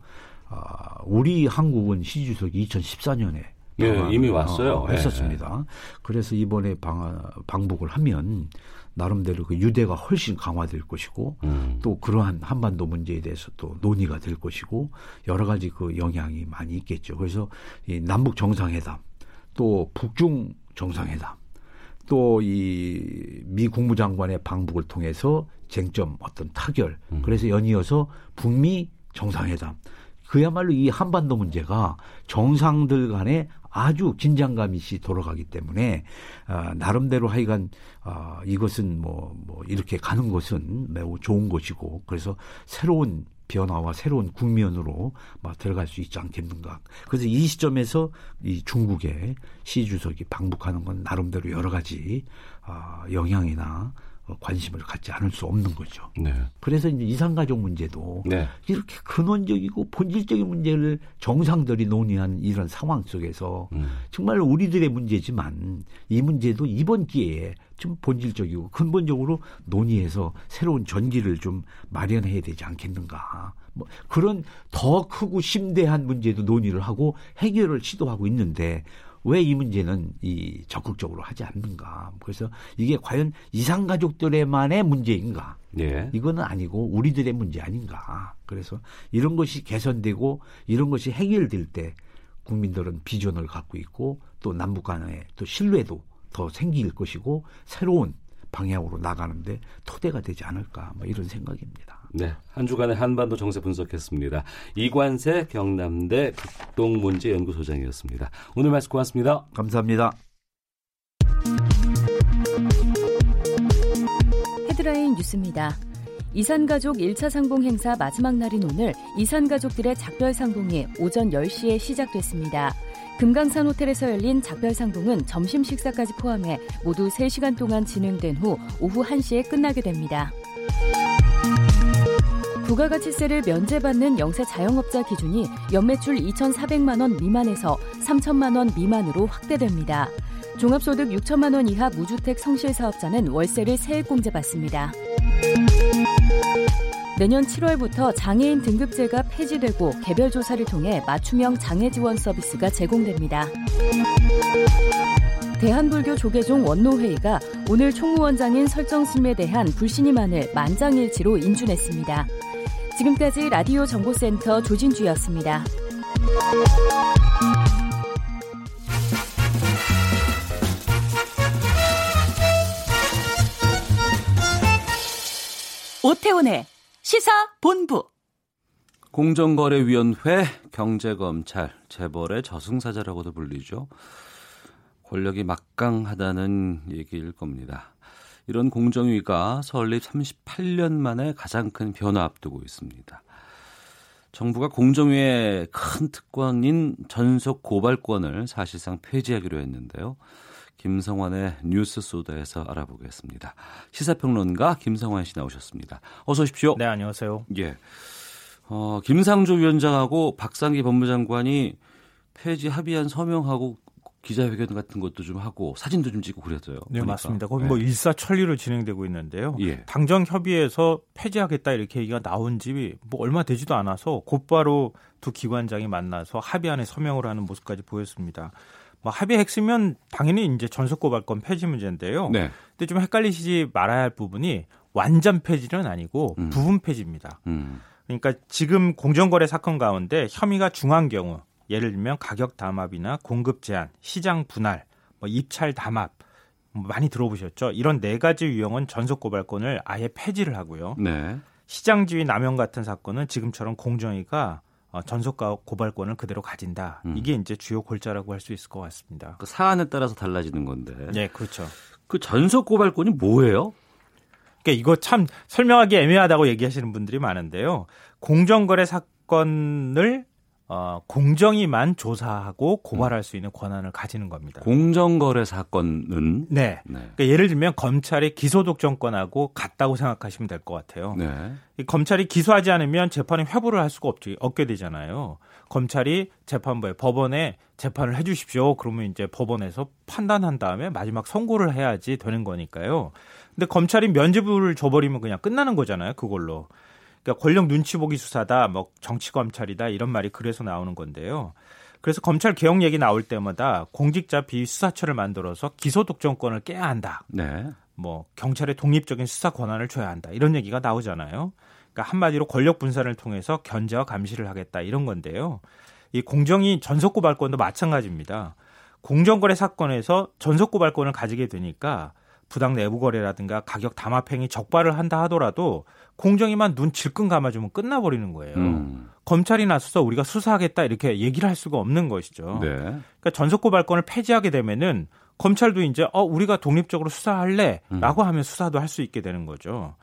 아, 우리 한국은 시 주석이 2014년에 예, 이미 왔어요. 어, 했었습니다. 예. 그래서 이번에 방, 방북을 하면 나름대로 그 유대가 훨씬 강화될 것이고 음. 또 그러한 한반도 문제에 대해서 또 논의가 될 것이고 여러 가지 그 영향이 많이 있겠죠. 그래서 이 남북 정상회담 또 북중 정상회담 또 이 미 국무장관의 방북을 통해서 쟁점 어떤 타결 음. 그래서 연이어서 북미 정상회담 그야말로 이 한반도 문제가 정상들 간의 아주 긴장감 이 시 돌아가기 때문에 어, 나름대로 하여간 어, 이것은 뭐, 뭐 이렇게 가는 것은 매우 좋은 것이고 그래서 새로운 변화와 새로운 국면으로 막 들어갈 수 있지 않겠는가. 그래서 이 시점에서 이 중국의 시 주석이 방북하는 건 나름대로 여러 가지 어, 영향이나 관심을 갖지 않을 수 없는 거죠. 네. 그래서 이제 이산가족 문제도 네. 이렇게 근원적이고 본질적인 문제를 정상들이 논의한 이런 상황 속에서 음. 정말 우리들의 문제지만 이 문제도 이번 기회에 좀 본질적이고 근본적으로 논의해서 새로운 전기를 좀 마련해야 되지 않겠는가. 뭐 그런 더 크고 심대한 문제도 논의를 하고 해결을 시도하고 있는데 왜 이 문제는 이 적극적으로 하지 않는가. 그래서 이게 과연 이상 가족들의만의 문제인가? 예. 이거는 아니고 우리들의 문제 아닌가. 그래서 이런 것이 개선되고 이런 것이 해결될 때 국민들은 비전을 갖고 있고 또 남북 간의 또 신뢰도 더 생길 것이고 새로운 방향으로 나가는데 토대가 되지 않을까 뭐 이런 생각입니다. 네, 한 주간의 한반도 정세 분석했습니다. 이관세 경남대 극동문제연구소장이었습니다. 오늘 말씀 고맙습니다. 감사합니다. 헤드라인 뉴스입니다. 이산가족 1차 상봉 행사 마지막 날인 오늘 이산가족들의 작별 상봉이 오전 10시에 시작됐습니다. 금강산 호텔에서 열린 작별 상봉은 점심 식사까지 포함해 모두 3시간 동안 진행된 후 오후 1시에 끝나게 됩니다. 부가가치세를 면제받는 영세 자영업자 기준이 연매출 2,400만 원 미만에서 3천만 원 미만으로 확대됩니다. 종합소득 6천만 원 이하 무주택 성실사업자는 월세를 세액공제받습니다. 내년 7월부터 장애인 등급제가 폐지되고 개별 조사를 통해 맞춤형 장애 지원 서비스가 제공됩니다. 대한불교 조계종 원로회의가 오늘 총무원장인 설정심에 대한 불신임안을 만장일치로 인준했습니다. 지금까지 라디오 정보센터 조진주였습니다. 오태훈의 시사 본부. 공정거래위원회, 경제검찰, 재벌의 저승사자라고도 불리죠. 권력이 막강하다는 얘기일 겁니다. 이런 공정위가 설립 38년 만에 가장 큰 변화 앞두고 있습니다. 정부가 공정위의 큰 특권인 전속 고발권을 사실상 폐지하기로 했는데요. 김성환의 뉴스 소다에서 알아보겠습니다. 시사평론가 김성환 씨 나오셨습니다. 어서 오십시오. 네, 안녕하세요. 예. 어, 김상조 위원장하고 박상기 법무장관이 폐지 합의안 서명하고 기자회견 같은 것도 좀 하고 사진도 좀 찍고 그랬어요. 네, 보니까. 맞습니다. 거기 뭐 네. 일사천리로 진행되고 있는데요. 예. 당정 협의에서 폐지하겠다 이렇게 얘기가 나온 집이 뭐 얼마 되지도 않아서 곧바로 두 기관장이 만나서 합의안에 서명을 하는 모습까지 보였습니다. 뭐 합의 핵심은 당연히 이제 전속고발권 폐지 문제인데요. 네. 근데 좀 헷갈리시지 말아야 할 부분이 완전 폐지는 아니고 음. 부분 폐지입니다. 음. 그러니까 지금 공정거래 사건 가운데 혐의가 중한 경우 예를 들면 가격 담합이나 공급 제한, 시장 분할, 뭐 입찰 담합 뭐 많이 들어보셨죠? 이런 네 가지 유형은 전속 고발권을 아예 폐지를 하고요. 네. 시장 지위 남용 같은 사건은 지금처럼 공정위가 어, 전속 고발권을 그대로 가진다. 음. 이게 이제 주요 골자라고 할 수 있을 것 같습니다. 그 사안에 따라서 달라지는 건데. 네, 그렇죠. 그 전속 고발권이 뭐예요? 그러니까 이거 참 설명하기 애매하다고 얘기하시는 분들이 많은데요. 공정거래 사건을 어, 공정위만 조사하고 고발할 수 있는 권한을 가지는 겁니다. 공정거래 사건은 네. 네. 그러니까 예를 들면 검찰의 기소독점권하고 같다고 생각하시면 될 것 같아요. 네. 검찰이 기소하지 않으면 재판에 회부를 할 수가 없지, 없게 되잖아요. 검찰이 재판부에 법원에 재판을 해주십시오. 그러면 이제 법원에서 판단한 다음에 마지막 선고를 해야지 되는 거니까요. 근데 검찰이 면죄부를 줘버리면 그냥 끝나는 거잖아요. 그걸로. 그러니까 권력 눈치 보기 수사다, 뭐 정치 검찰이다 이런 말이 그래서 나오는 건데요. 그래서 검찰 개혁 얘기 나올 때마다 공직자 비수사처를 만들어서 기소 독점권을 깨야 한다. 네. 뭐 경찰의 독립적인 수사 권한을 줘야 한다. 이런 얘기가 나오잖아요. 그러니까 한마디로 권력 분산을 통해서 견제와 감시를 하겠다 이런 건데요. 이 공정이 전속 고발권도 마찬가지입니다. 공정거래 사건에서 전속 고발권을 가지게 되니까 부당 내부 거래라든가 가격 담합행위 적발을 한다 하더라도 공정위만 눈 질끈 감아주면 끝나버리는 거예요. 음. 검찰이 나서서 우리가 수사하겠다 이렇게 얘기를 할 수가 없는 것이죠. 네. 그러니까 전속 고발권을 폐지하게 되면은 검찰도 이제 어 우리가 독립적으로 수사할래라고 음. 하면 수사도 할 수 있게 되는 거죠.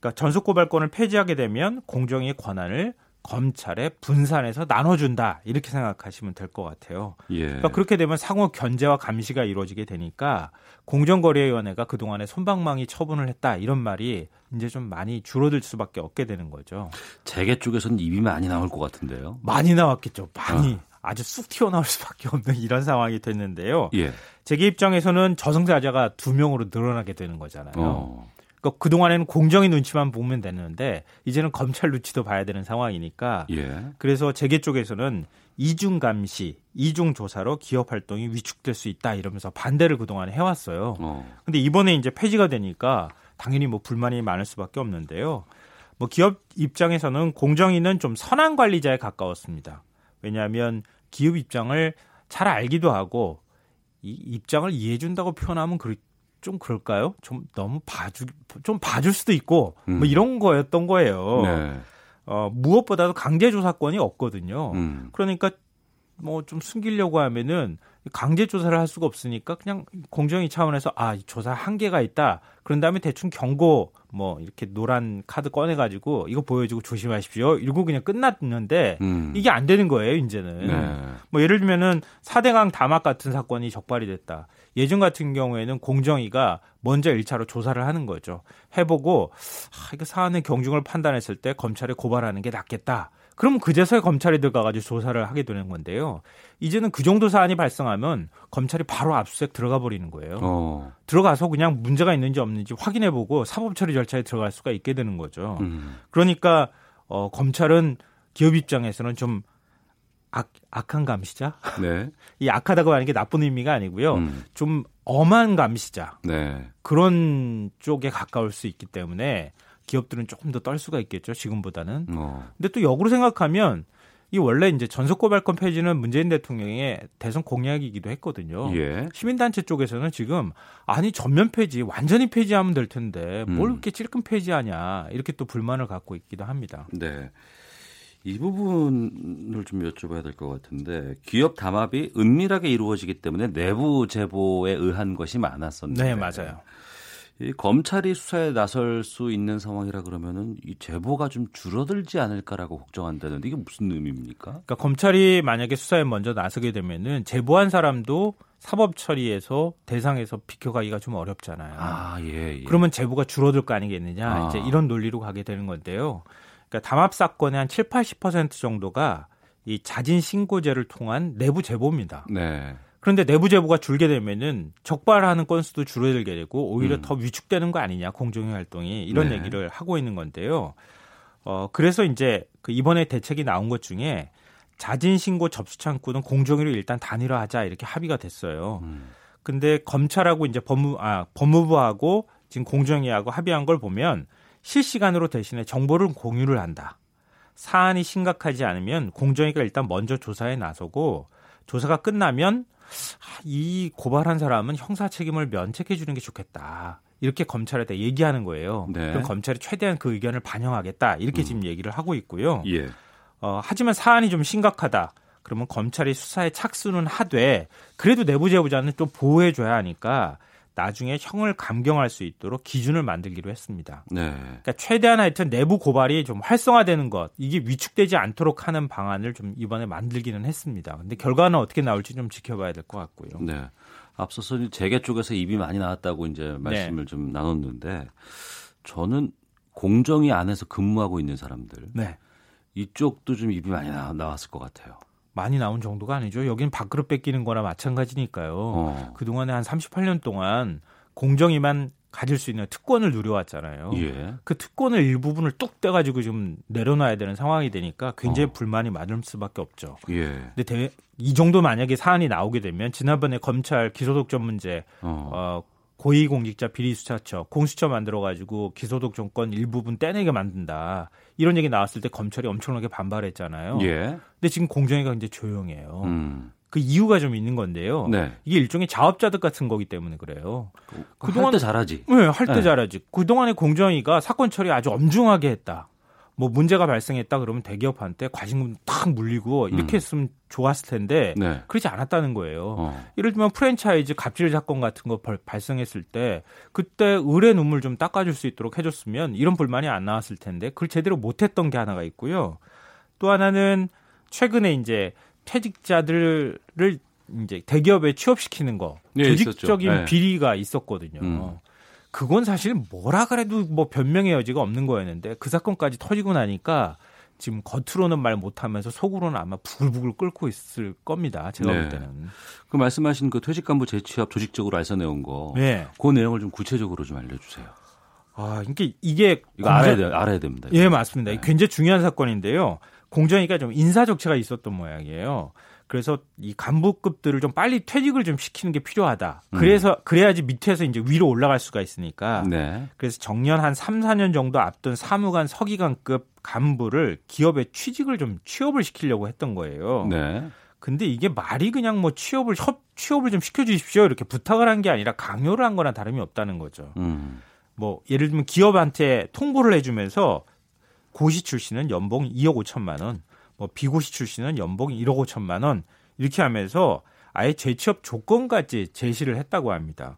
그러니까 전속 고발권을 폐지하게 되면 공정위의 권한을 검찰에 분산해서 나눠준다 이렇게 생각하시면 될 것 같아요. 예. 그러니까 그렇게 되면 상호 견제와 감시가 이루어지게 되니까 공정거래위원회가 그 동안에 손방망이 처분을 했다 이런 말이 이제 좀 많이 줄어들 수밖에 없게 되는 거죠. 재계 쪽에서는 입이 많이 나올 것 같은데요. 많이 나왔겠죠. 많이. 어. 아주 쑥 튀어나올 수밖에 없는 이런 상황이 됐는데요. 예. 재계 입장에서는 저승사자가 두 명으로 늘어나게 되는 거잖아요. 어. 그러니까 그동안에는 공정의 눈치만 보면 되는데 이제는 검찰 눈치도 봐야 되는 상황이니까 예. 그래서 재계 쪽에서는 이중 감시, 이중 조사로 기업 활동이 위축될 수 있다 이러면서 반대를 그동안 해왔어요. 어. 근데 이번에 이제 폐지가 되니까 당연히 뭐 불만이 많을 수밖에 없는데요. 뭐 기업 입장에서는 공정위는 좀 선한 관리자에 가까웠습니다. 왜냐하면 기업 입장을 잘 알기도 하고 이 입장을 이해해 준다고 표현하면 그 좀 그럴까요? 좀 너무 봐주 좀 봐줄 수도 있고 뭐 음. 뭐 이런 거였던 거예요. 네. 어, 무엇보다도 강제 조사권이 없거든요. 음. 그러니까 뭐 좀 숨기려고 하면은 강제 조사를 할 수가 없으니까 그냥 공정위 차원에서 아 조사 한계가 있다. 그런 다음에 대충 경고 뭐 이렇게 노란 카드 꺼내 가지고 이거 보여주고 조심하십시오. 이러고 그냥 끝났는데 음. 이게 안 되는 거예요 이제는. 네. 뭐 예를 들면은 사대강 다막 같은 사건이 적발이 됐다. 예전 같은 경우에는 공정위가 먼저 1차로 조사를 하는 거죠. 해보고 아, 이거 사안의 경중을 판단했을 때 검찰에 고발하는 게 낫겠다. 그럼 그제서야 검찰이 들어가가지고 조사를 하게 되는 건데요. 이제는 그 정도 사안이 발생하면 검찰이 바로 압수수색 들어가 버리는 거예요. 어. 들어가서 그냥 문제가 있는지 없는지 확인해보고 사법처리 절차에 들어갈 수가 있게 되는 거죠. 음. 그러니까 어, 검찰은 기업 입장에서는 좀 악, 악한 감시자? 네. 이 악하다고 하는 게 나쁜 의미가 아니고요. 음. 좀 엄한 감시자. 네. 그런 쪽에 가까울 수 있기 때문에 기업들은 조금 더 떨 수가 있겠죠. 지금보다는. 어. 근데 또 역으로 생각하면 이 원래 이제 전속 고발권 폐지는 문재인 대통령의 대선 공약이기도 했거든요. 예. 시민단체 쪽에서는 지금 아니 전면 폐지, 완전히 폐지하면 될 텐데 뭘 음. 그렇게 찔끔 폐지하냐 이렇게 또 불만을 갖고 있기도 합니다. 네. 이 부분을 좀 여쭤봐야 될 것 같은데 기업 담합이 은밀하게 이루어지기 때문에 내부 제보에 의한 것이 많았었는데 네 맞아요. 이 검찰이 수사에 나설 수 있는 상황이라 그러면은 이 제보가 좀 줄어들지 않을까라고 걱정한다는데 이게 무슨 의미입니까? 그러니까 검찰이 만약에 수사에 먼저 나서게 되면은 제보한 사람도 사법 처리에서 대상에서 비켜가기가 좀 어렵잖아요. 아, 예, 예. 그러면 제보가 줄어들 거 아니겠느냐. 아. 이제 이런 논리로 가게 되는 건데요. 그러니까 담합 사건의 한 7, 80% 정도가 이 자진 신고제를 통한 내부 제보입니다. 네. 그런데 내부 제보가 줄게 되면은 적발하는 건수도 줄어들게 되고 오히려 음. 더 위축되는 거 아니냐 공정위 활동이 이런 네. 얘기를 하고 있는 건데요. 어 그래서 이제 그 이번에 대책이 나온 것 중에 자진 신고 접수 창구는 공정위로 일단 단일화하자 이렇게 합의가 됐어요. 음. 근데 검찰하고 이제 법무 아 법무부하고 지금 공정위하고 합의한 걸 보면 실시간으로 대신에 정보를 공유를 한다. 사안이 심각하지 않으면 공정위가 일단 먼저 조사에 나서고 조사가 끝나면 아, 이 고발한 사람은 형사 책임을 면책해 주는 게 좋겠다. 이렇게 검찰에다 얘기하는 거예요. 네. 그럼 검찰이 최대한 그 의견을 반영하겠다. 이렇게 음. 지금 얘기를 하고 있고요. 예. 어, 하지만 사안이 좀 심각하다. 그러면 검찰이 수사에 착수는 하되 그래도 내부 제보자는 좀 보호해 줘야 하니까 나중에 형을 감경할 수 있도록 기준을 만들기로 했습니다. 네. 그러니까 최대한 하여튼 내부 고발이 좀 활성화되는 것, 이게 위축되지 않도록 하는 방안을 좀 이번에 만들기는 했습니다. 근데 결과는 어떻게 나올지 좀 지켜봐야 될 것 같고요. 네. 앞서서 재계 쪽에서 입이 많이 나왔다고 이제 말씀을 네. 좀 나눴는데 저는 공정위 안에서 근무하고 있는 사람들 네. 이쪽도 좀 입이 많이 나, 나왔을 것 같아요. 많이 나온 정도가 아니죠. 여기는 밥그릇 뺏기는 거나 마찬가지니까요. 어. 그동안에 한 38년 동안 공정위만 가질 수 있는 특권을 누려왔잖아요. 예. 그 특권을 일부분을 뚝 떼가지고 좀 내려놔야 되는 상황이 되니까 굉장히 어. 불만이 많을 수밖에 없죠. 예. 근데 대, 이 정도 만약에 사안이 나오게 되면 지난번에 검찰 기소독점 문제 어. 어 고위공직자 비리수사처 공수처 만들어가지고 기소독 정권 일부분 떼내게 만든다 이런 얘기 나왔을 때 검찰이 엄청나게 반발했잖아요. 예. 근데 지금 공정위가 이제 조용해요. 음. 그 이유가 좀 있는 건데요. 네. 이게 일종의 자업자득 같은 거기 때문에 그래요. 그, 그동안 할 때 잘하지. 네, 할때 네. 잘하지. 그동안에 공정위가 사건 처리 아주 엄중하게 했다. 뭐 문제가 발생했다 그러면 대기업한테 과징금 탁 물리고 이렇게 음. 했으면 좋았을 텐데 네. 그렇지 않았다는 거예요. 어. 예를 들면 프랜차이즈 갑질 사건 같은 거 발생했을 때 그때 의뢰 눈물 좀 닦아줄 수 있도록 해줬으면 이런 불만이 안 나왔을 텐데 그걸 제대로 못했던 게 하나가 있고요. 또 하나는 최근에 이제 퇴직자들을 이제 대기업에 취업시키는 거 네, 조직적인 네. 비리가 있었거든요. 음. 그건 사실 뭐라 그래도 뭐 변명의 여지가 없는 거였는데 그 사건까지 터지고 나니까 지금 겉으로는 말 못하면서 속으로는 아마 부글부글 끓고 있을 겁니다. 제가 네. 볼 때는. 그 말씀하신 그 퇴직 간부 재취업 조직적으로 알선해온 거, 네. 그 내용을 좀 구체적으로 좀 알려주세요. 아, 이게 이게 이거. 알아야 돼, 알아야 됩니다. 예, 맞습니다. 네. 굉장히 중요한 사건인데요. 공정위가 좀 인사 적체가 있었던 모양이에요. 그래서 이 간부급들을 좀 빨리 퇴직을 좀 시키는 게 필요하다. 음. 그래서 음. 그래야지 밑에서 이제 위로 올라갈 수가 있으니까. 네. 그래서 정년 한 3, 4년 정도 앞둔 사무관 서기관급 간부를 기업에 취직을 좀 취업을 시키려고 했던 거예요. 네. 근데 이게 말이 그냥 뭐 취업을 협 취업을 좀 시켜 주십시오. 이렇게 부탁을 한 게 아니라 강요를 한 거나 다름이 없다는 거죠. 음. 뭐 예를 들면 기업한테 통보를 해 주면서 고시 출신은 연봉 2억 5천만 원, 뭐 비고시 출신은 연봉 1억 5천만 원 이렇게 하면서 아예 재취업 조건까지 제시를 했다고 합니다.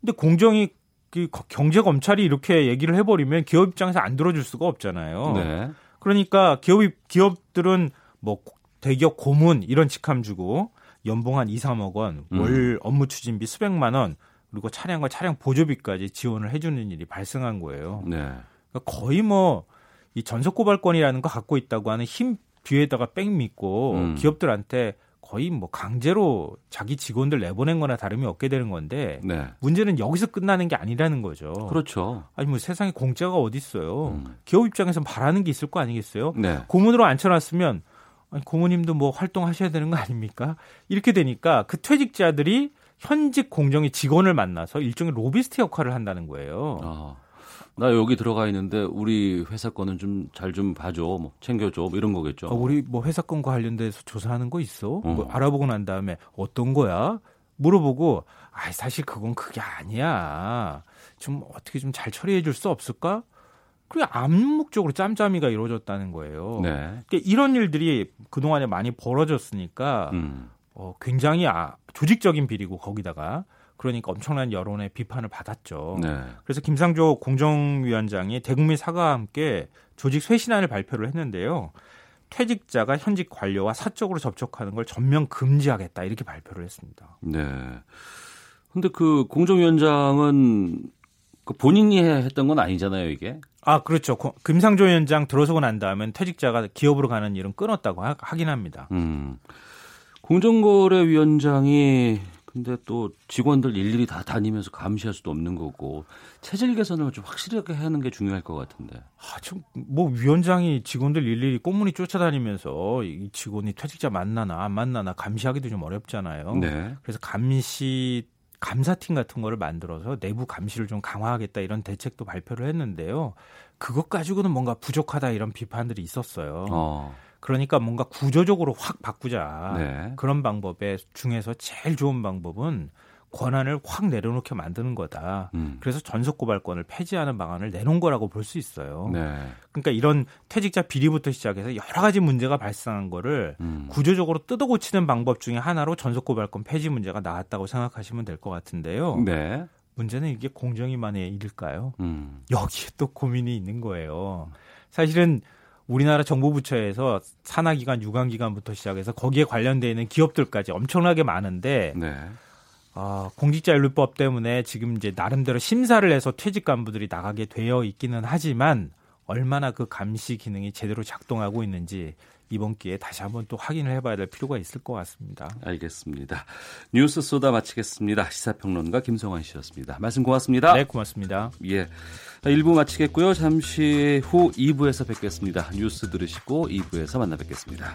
근데 공정이 그 경제 검찰이 이렇게 얘기를 해버리면 기업 입장에서 안 들어줄 수가 없잖아요. 네. 그러니까 기업 기업들은 뭐 대기업 고문 이런 직함 주고 연봉 한 2, 3억 원, 음. 월 업무 추진비 수백만 원, 그리고 차량과 차량 보조비까지 지원을 해주는 일이 발생한 거예요. 네. 그러니까 거의 뭐 이 전속 고발권이라는 거 갖고 있다고 하는 힘 뒤에다가 뺑 믿고 음. 기업들한테 거의 뭐 강제로 자기 직원들 내보낸 거나 다름이 없게 되는 건데 네. 문제는 여기서 끝나는 게 아니라는 거죠. 그렇죠. 아니 뭐 세상에 공짜가 어디 있어요. 음. 기업 입장에서 바라는 게 있을 거 아니겠어요? 네. 고문으로 앉혀놨으면 아니 고모님도 뭐 활동하셔야 되는 거 아닙니까? 이렇게 되니까 그 퇴직자들이 현직 공정의 직원을 만나서 일종의 로비스트 역할을 한다는 거예요. 아. 나 여기 들어가 있는데 우리 회사 거는 좀 잘좀 좀 봐줘, 뭐 챙겨줘, 뭐 이런 거겠죠. 아, 우리 뭐 회사 건과 관련돼서 조사하는 거 있어? 어. 뭐 알아보고 난 다음에 어떤 거야? 물어보고, 아 사실 그건 그게 아니야. 좀 어떻게 좀 잘 처리해 줄 수 없을까? 그게 암묵적으로 짬짬이가 이루어졌다는 거예요. 네. 그러니까 이런 일들이 그동안에 많이 벌어졌으니까 음. 어, 굉장히 아, 조직적인 비리고 거기다가 그러니까 엄청난 여론의 비판을 받았죠. 네. 그래서 김상조 공정위원장이 대국민 사과와 함께 조직 쇄신안을 발표를 했는데요. 퇴직자가 현직 관료와 사적으로 접촉하는 걸 전면 금지하겠다 이렇게 발표를 했습니다. 네. 근데 그 공정위원장은 그 본인이 했던 건 아니잖아요, 이게. 아, 그렇죠. 김상조 위원장 들어서고 난 다음엔 퇴직자가 기업으로 가는 일은 끊었다고 하 긴 합니다. 음. 공정거래위원장이 근데 또 직원들 일일이 다 다니면서 감시할 수도 없는 거고 체질 개선을 좀 확실하게 하는 게 중요할 것 같은데. 아, 좀뭐 위원장이 직원들 일일이 꼼문이 쫓아다니면서 이 직원이 퇴직자 만나나 안 만나나 감시하기도 좀 어렵잖아요. 네. 그래서 감시 감사팀 같은 거를 만들어서 내부 감시를 좀 강화하겠다 이런 대책도 발표를 했는데요. 그것 가지고는 뭔가 부족하다 이런 비판들이 있었어요. 어. 그러니까 뭔가 구조적으로 확 바꾸자. 네. 그런 방법에 중에서 제일 좋은 방법은 권한을 확 내려놓게 만드는 거다. 음. 그래서 전속 고발권을 폐지하는 방안을 내놓은 거라고 볼 수 있어요. 네. 그러니까 이런 퇴직자 비리부터 시작해서 여러 가지 문제가 발생한 거를 음. 구조적으로 뜯어 고치는 방법 중에 하나로 전속 고발권 폐지 문제가 나왔다고 생각하시면 될 것 같은데요. 네. 문제는 이게 공정위만의 일일까요? 음. 여기에 또 고민이 있는 거예요. 사실은 우리나라 정부부처에서 산하기관, 유관기관부터 시작해서 거기에 관련돼 있는 기업들까지 엄청나게 많은데 네. 어, 공직자윤리법 때문에 지금 이제 나름대로 심사를 해서 퇴직 간부들이 나가게 되어 있기는 하지만 얼마나 그 감시 기능이 제대로 작동하고 있는지 이번 기회에 다시 한번 또 확인을 해봐야 될 필요가 있을 것 같습니다. 알겠습니다. 뉴스 쏘다 마치겠습니다. 시사평론가 김성환 씨였습니다. 말씀 고맙습니다. 네, 고맙습니다. 예. 1부 마치겠고요. 잠시 후 2부에서 뵙겠습니다. 뉴스 들으시고 2부에서 만나 뵙겠습니다.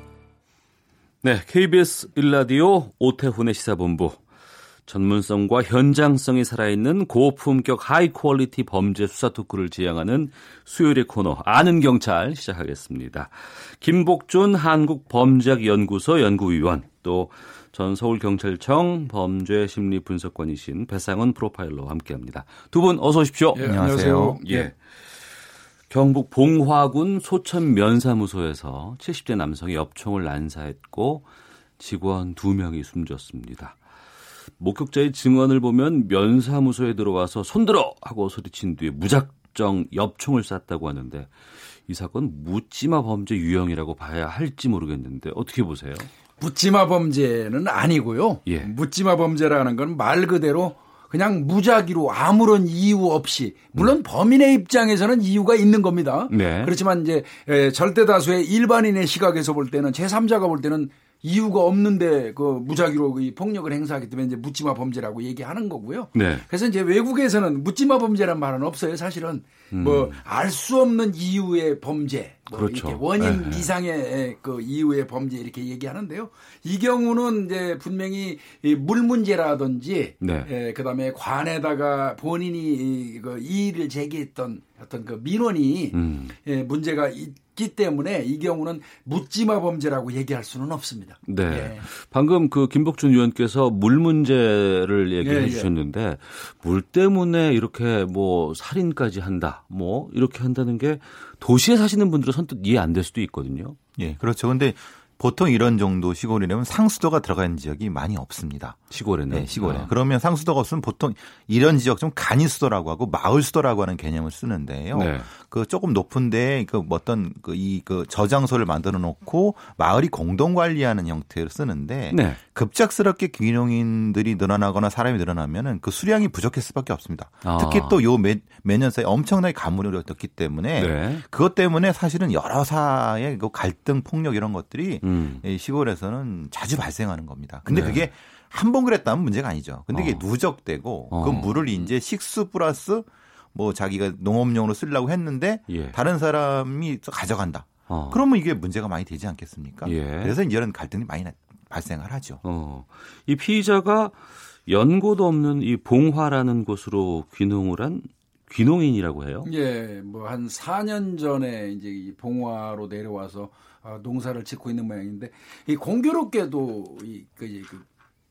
네, KBS 1라디오 오태훈의 시사본부. 전문성과 현장성이 살아있는 고품격 high quality 범죄 수사 토크를 지향하는 수요일의 코너 아는 경찰 시작하겠습니다. 김복준 한국범죄학연구소 연구위원 또 전 서울경찰청 범죄심리분석관이신 배상훈 프로파일러와 함께합니다. 두 분 어서 오십시오. 예, 안녕하세요. 예. 경북 봉화군 소천 면사무소에서 70대 남성이 엽총을 난사했고 직원 2명이 숨졌습니다. 목격자의 증언을 보면 면사무소에 들어와서 손들어 하고 소리친 뒤에 무작정 엽총을 쐈다고 하는데 이 사건 묻지마 범죄 유형이라고 봐야 할지 모르겠는데 어떻게 보세요? 묻지마 범죄는 아니고요. 예. 묻지마 범죄라는 건 말 그대로 그냥 무작위로 아무런 이유 없이 물론 음. 범인의 입장에서는 이유가 있는 겁니다. 네. 그렇지만 이제 절대 다수의 일반인의 시각에서 볼 때는 제3자가 볼 때는 이유가 없는데 그 무작위로 이 폭력을 행사하기 때문에 이제 묻지마 범죄라고 얘기하는 거고요. 네. 그래서 이제 외국에서는 묻지마 범죄란 말은 없어요. 사실은 음. 뭐알 수 없는 이유의 범죄, 뭐 그렇죠. 이렇게 원인 네. 미상의 그 이유의 범죄 이렇게 얘기하는데요. 이 경우는 이제 분명히 물 문제라든지 네. 예, 그다음에 관에다가 본인이 그 이의를 제기했던 어떤 그 민원이 음. 예, 문제가 있기 때문에 이 경우는 묻지마 범죄라고 얘기할 수는 없습니다. 네. 예. 방금 그 김복준 의원께서 물 문제를 얘기해 예, 예. 주셨는데 물 때문에 이렇게 뭐 살인까지 한다. 뭐 이렇게 한다는 게 도시에 사시는 분들은 선뜻 이해 안 될 수도 있거든요. 예, 그렇죠. 근데 보통 이런 정도 시골이라면 상수도가 들어가는 지역이 많이 없습니다. 시골에는? 네, 시골에. 아. 그러면 상수도가 없으면 보통 이런 지역 좀 간이수도라고 하고 마을수도라고 하는 개념을 쓰는데요. 네. 그 조금 높은데 그 어떤 그 이그 저장소를 만들어 놓고 마을이 공동 관리하는 형태로 쓰는데 네. 급작스럽게 귀농인들이 늘어나거나 사람이 늘어나면은 그 수량이 부족할 수밖에 없습니다. 아. 특히 또 요 매년 사이 엄청나게 가물을 얻었기 때문에 네. 그것 때문에 사실은 여러 사의 그 갈등 폭력 이런 것들이 음. 시골에서는 자주 발생하는 겁니다. 근데 네. 그게 한 번 그랬다면 문제가 아니죠. 근데 이게 어. 누적되고 어. 그 물을 이제 식수 플러스 뭐 자기가 농업용으로 쓰려고 했는데 예. 다른 사람이 가져간다. 어. 그러면 이게 문제가 많이 되지 않겠습니까? 예. 그래서 이런 갈등이 많이 발생을 하죠. 어. 이 피의자가 연고도 없는 이 봉화라는 곳으로 귀농을 한 귀농인이라고 해요? 예, 뭐 한 4년 전에 이제 이 봉화로 내려와서 아, 농사를 짓고 있는 모양인데 이 공교롭게도 이 그, 그,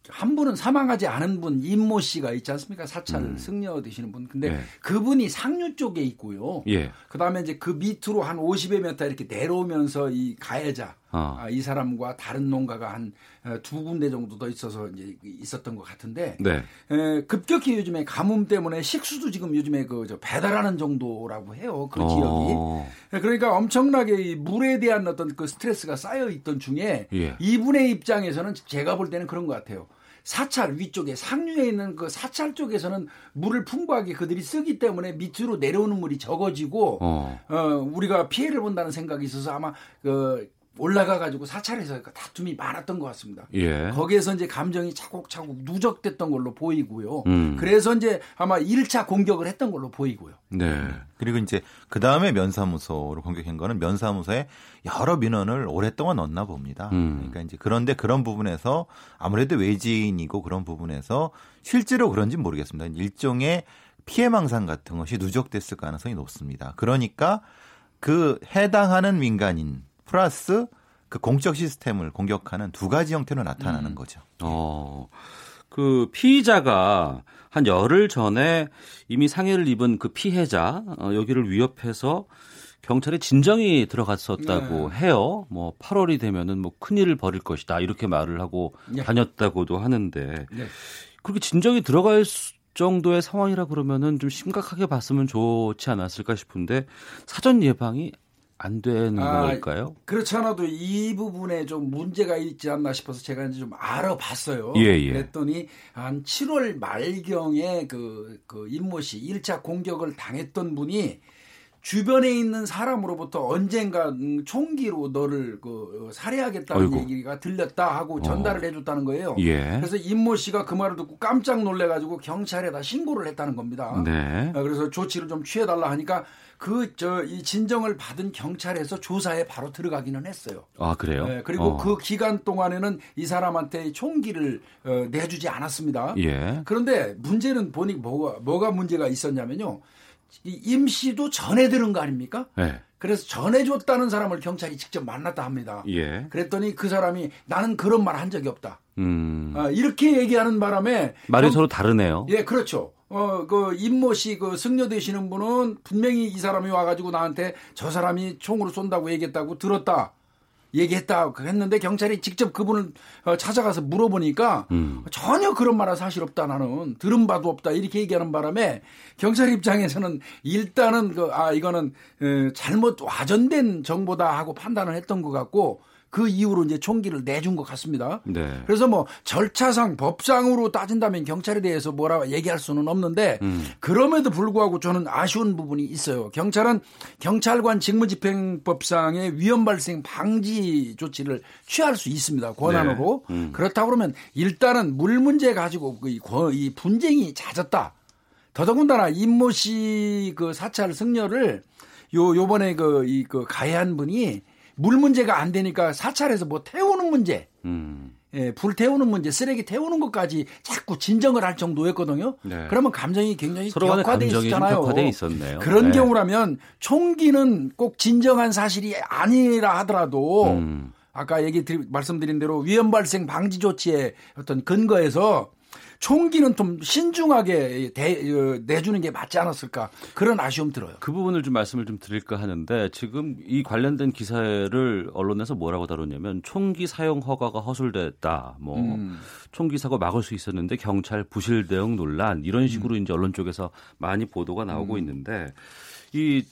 한 분은 사망하지 않은 분 임모 씨가 있지 않습니까? 사찰 음. 승려 되시는 분. 근데 예. 그분이 상류 쪽에 있고요. 예. 그다음에 이제 그 밑으로 한 50여 미터 이렇게 내려오면서 이 가해자 어. 아, 이 사람과 다른 농가가 한두 어, 군데 정도 더 있어서 이제 있었던 것 같은데 네. 에, 급격히 요즘에 가뭄 때문에 식수도 지금 요즘에 그 저 배달하는 정도라고 해요 그 어. 지역이 그러니까 엄청나게 이 물에 대한 어떤 그 스트레스가 쌓여 있던 중에 예. 이분의 입장에서는 제가 볼 때는 그런 것 같아요. 사찰 위쪽에 상류에 있는 그 사찰 쪽에서는 물을 풍부하게 그들이 쓰기 때문에 밑으로 내려오는 물이 적어지고 어, 어 우리가 피해를 본다는 생각이 있어서 아마 그 올라가 가지고 사찰에서 다툼이 많았던 것 같습니다. 예. 거기에서 이제 감정이 차곡차곡 누적됐던 걸로 보이고요. 음. 그래서 이제 아마 1차 공격을 했던 걸로 보이고요. 네. 그리고 이제 그 다음에 면사무소로 공격한 거는 면사무소에 여러 민원을 오랫동안 넣었나 봅니다. 음. 그러니까 이제 그런데 그런 부분에서 아무래도 외지인이고 그런 부분에서 실제로 그런지 모르겠습니다. 일종의 피해망상 같은 것이 누적됐을 가능성이 높습니다. 그러니까 그 해당하는 민간인 플러스 그 공적 시스템을 공격하는 두 가지 형태로 나타나는 음. 거죠. 어. 그 피의자가 한 열흘 전에 이미 상해를 입은 그 피해자 어, 여기를 위협해서 경찰에 진정이 들어갔었다고 네. 해요. 뭐 8월이 되면은 뭐 큰일을 벌일 것이다 이렇게 말을 하고 네. 다녔다고도 하는데 네. 그렇게 진정이 들어갈 정도의 상황이라 그러면은 좀 심각하게 봤으면 좋지 않았을까 싶은데 사전 예방이 안 되는 아, 걸까요? 그렇지 않아도 이 부분에 좀 문제가 있지 않나 싶어서 제가 이제 좀 알아봤어요. 예, 예. 그랬더니 한 7월 말경에 그, 그 임모 씨 1차 공격을 당했던 분이 주변에 있는 사람으로부터 언젠가 총기로 너를 그 살해하겠다는 어이구. 얘기가 들렸다 하고 전달을 어. 해줬다는 거예요. 예. 그래서 임모 씨가 그 말을 듣고 깜짝 놀래가지고 경찰에다 신고를 했다는 겁니다. 네. 어, 그래서 조치를 좀 취해달라 하니까 그 저 이 진정을 받은 경찰에서 조사에 바로 들어가기는 했어요. 아 그래요? 네, 그리고 어. 그 기간 동안에는 이 사람한테 총기를 어, 내주지 않았습니다. 예. 그런데 문제는 보니 뭐가 뭐가 문제가 있었냐면요. 임 씨도 전해 들은 거 아닙니까? 네. 그래서 전해줬다는 사람을 경찰이 직접 만났다 합니다. 예. 그랬더니 그 사람이 나는 그런 말 한 적이 없다. 음. 아, 이렇게 얘기하는 바람에 말이 경... 서로 다르네요. 예, 그렇죠. 어, 그 임모 씨 그 승려 되시는 분은 분명히 이 사람이 와가지고 나한테 저 사람이 총으로 쏜다고 얘기했다고 들었다. 얘기했다 했는데 경찰이 직접 그분을 어, 찾아가서 물어보니까 음. 전혀 그런 말은 사실 없다 나는 들은 바도 없다 이렇게 얘기하는 바람에 경찰 입장에서는 일단은 그 아 이거는 잘못 와전된 정보다 하고 판단을 했던 것 같고 그 이후로 이제 총기를 내준 것 같습니다. 네. 그래서 뭐 절차상 법상으로 따진다면 경찰에 대해서 뭐라 얘기할 수는 없는데 음. 그럼에도 불구하고 저는 아쉬운 부분이 있어요. 경찰은 경찰관 직무집행법상의 위험 발생 방지 조치를 취할 수 있습니다. 권한으로. 네. 음. 그렇다 그러면 일단은 물 문제 가지고 이 분쟁이 잦았다. 더더군다나 임모 씨 그 사찰 승려를 요 요번에 그 이그 그 가해한 분이 물 문제가 안 되니까 사찰에서 뭐 태우는 문제, 음. 예, 불 태우는 문제, 쓰레기 태우는 것까지 자꾸 진정을 할 정도였거든요. 네. 그러면 감정이 굉장히 격화돼 있었잖아요. 그런 네. 경우라면 총기는 꼭 진정한 사실이 아니라 하더라도 음. 아까 얘기 드리, 말씀드린 대로 위험 발생 방지 조치의 어떤 근거에서 총기는 좀 신중하게 대, 어, 내주는 게 맞지 않았을까 그런 아쉬움 들어요. 그 부분을 좀 말씀을 좀 드릴까 하는데 지금 이 관련된 기사를 언론에서 뭐라고 다뤘냐면 총기 사용 허가가 허술됐다. 뭐 음. 총기 사고 막을 수 있었는데 경찰 부실 대응 논란 이런 식으로 음. 이제 언론 쪽에서 많이 보도가 나오고 음. 있는데 이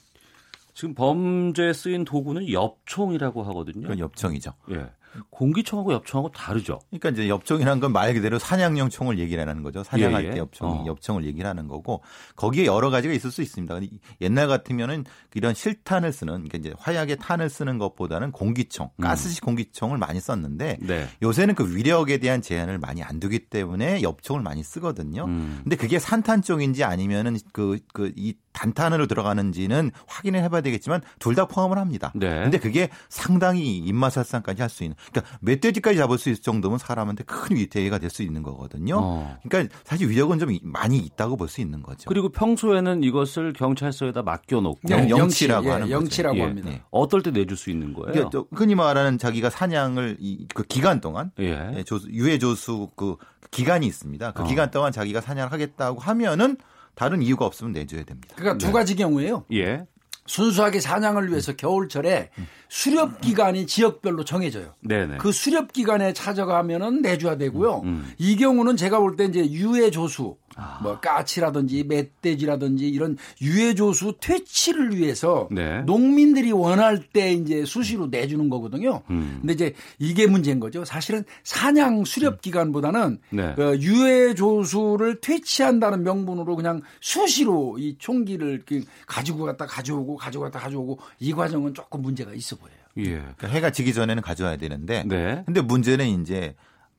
지금 범죄에 쓰인 도구는 엽총이라고 하거든요. 그건 엽총이죠. 예. 공기총하고 엽총하고 다르죠. 그러니까 이제 엽총이라는 건말 그대로 사냥용 총을 얘기를 하는 거죠. 사냥할 예, 예. 때 엽총, 어. 엽총을 얘기를 하는 거고 거기에 여러 가지가 있을 수 있습니다. 옛날 같으면은 이런 실탄을 쓰는 그러니까 이제 화약에 탄을 쓰는 것보다는 공기총, 음. 가스식 공기총을 많이 썼는데 네. 요새는 그 위력에 대한 제한을 많이 안 두기 때문에 엽총을 많이 쓰거든요. 음. 근데 그게 산탄총인지 아니면은 그 그 이 단탄으로 들어가는지는 확인을 해봐야 되겠지만 둘 다 포함을 합니다. 네. 근데 그게 상당히 입맛 살상까지 할 수 있는 그러니까 멧돼지까지 잡을 수 있을 정도면 사람한테 큰 위태가 될 수 있는 거거든요. 어. 그러니까 사실 위력은 좀 많이 있다고 볼 수 있는 거죠. 그리고 평소에는 이것을 경찰서에다 맡겨놓고 네, 영치라고 예, 하는 영치라고 거죠. 합니다. 예. 어떨 때 내줄 수 있는 거예요? 그러니까 흔히 말하는 자기가 사냥을 이, 그 기간 동안 예. 예 조수, 유해 조수 그 기간이 있습니다. 그 어. 기간 동안 자기가 사냥을 하겠다고 하면은 다른 이유가 없으면 내줘야 됩니다. 그러니까 네. 두 가지 경우예요. 예. 순수하게 사냥을 위해서 겨울철에 수렵 기간이 지역별로 정해져요. 네네. 그 수렵 기간에 찾아가면은 내줘야 되고요. 음, 음. 이 경우는 제가 볼 때 이제 유해 조수, 아. 뭐 까치라든지 멧돼지라든지 이런 유해 조수 퇴치를 위해서 네. 농민들이 원할 때 이제 수시로 내주는 거거든요. 음. 근데 이제 이게 문제인 거죠. 사실은 사냥 수렵 음. 기간보다는 네. 그 유해 조수를 퇴치한다는 명분으로 그냥 수시로 이 총기를 가지고 갔다 가져오고 가지고 갔다 가져오고 이 과정은 조금 문제가 있어 보여요. 예. 그러니까 해가 지기 전에는 가져와야 되는데. 네. 근데 문제는 이제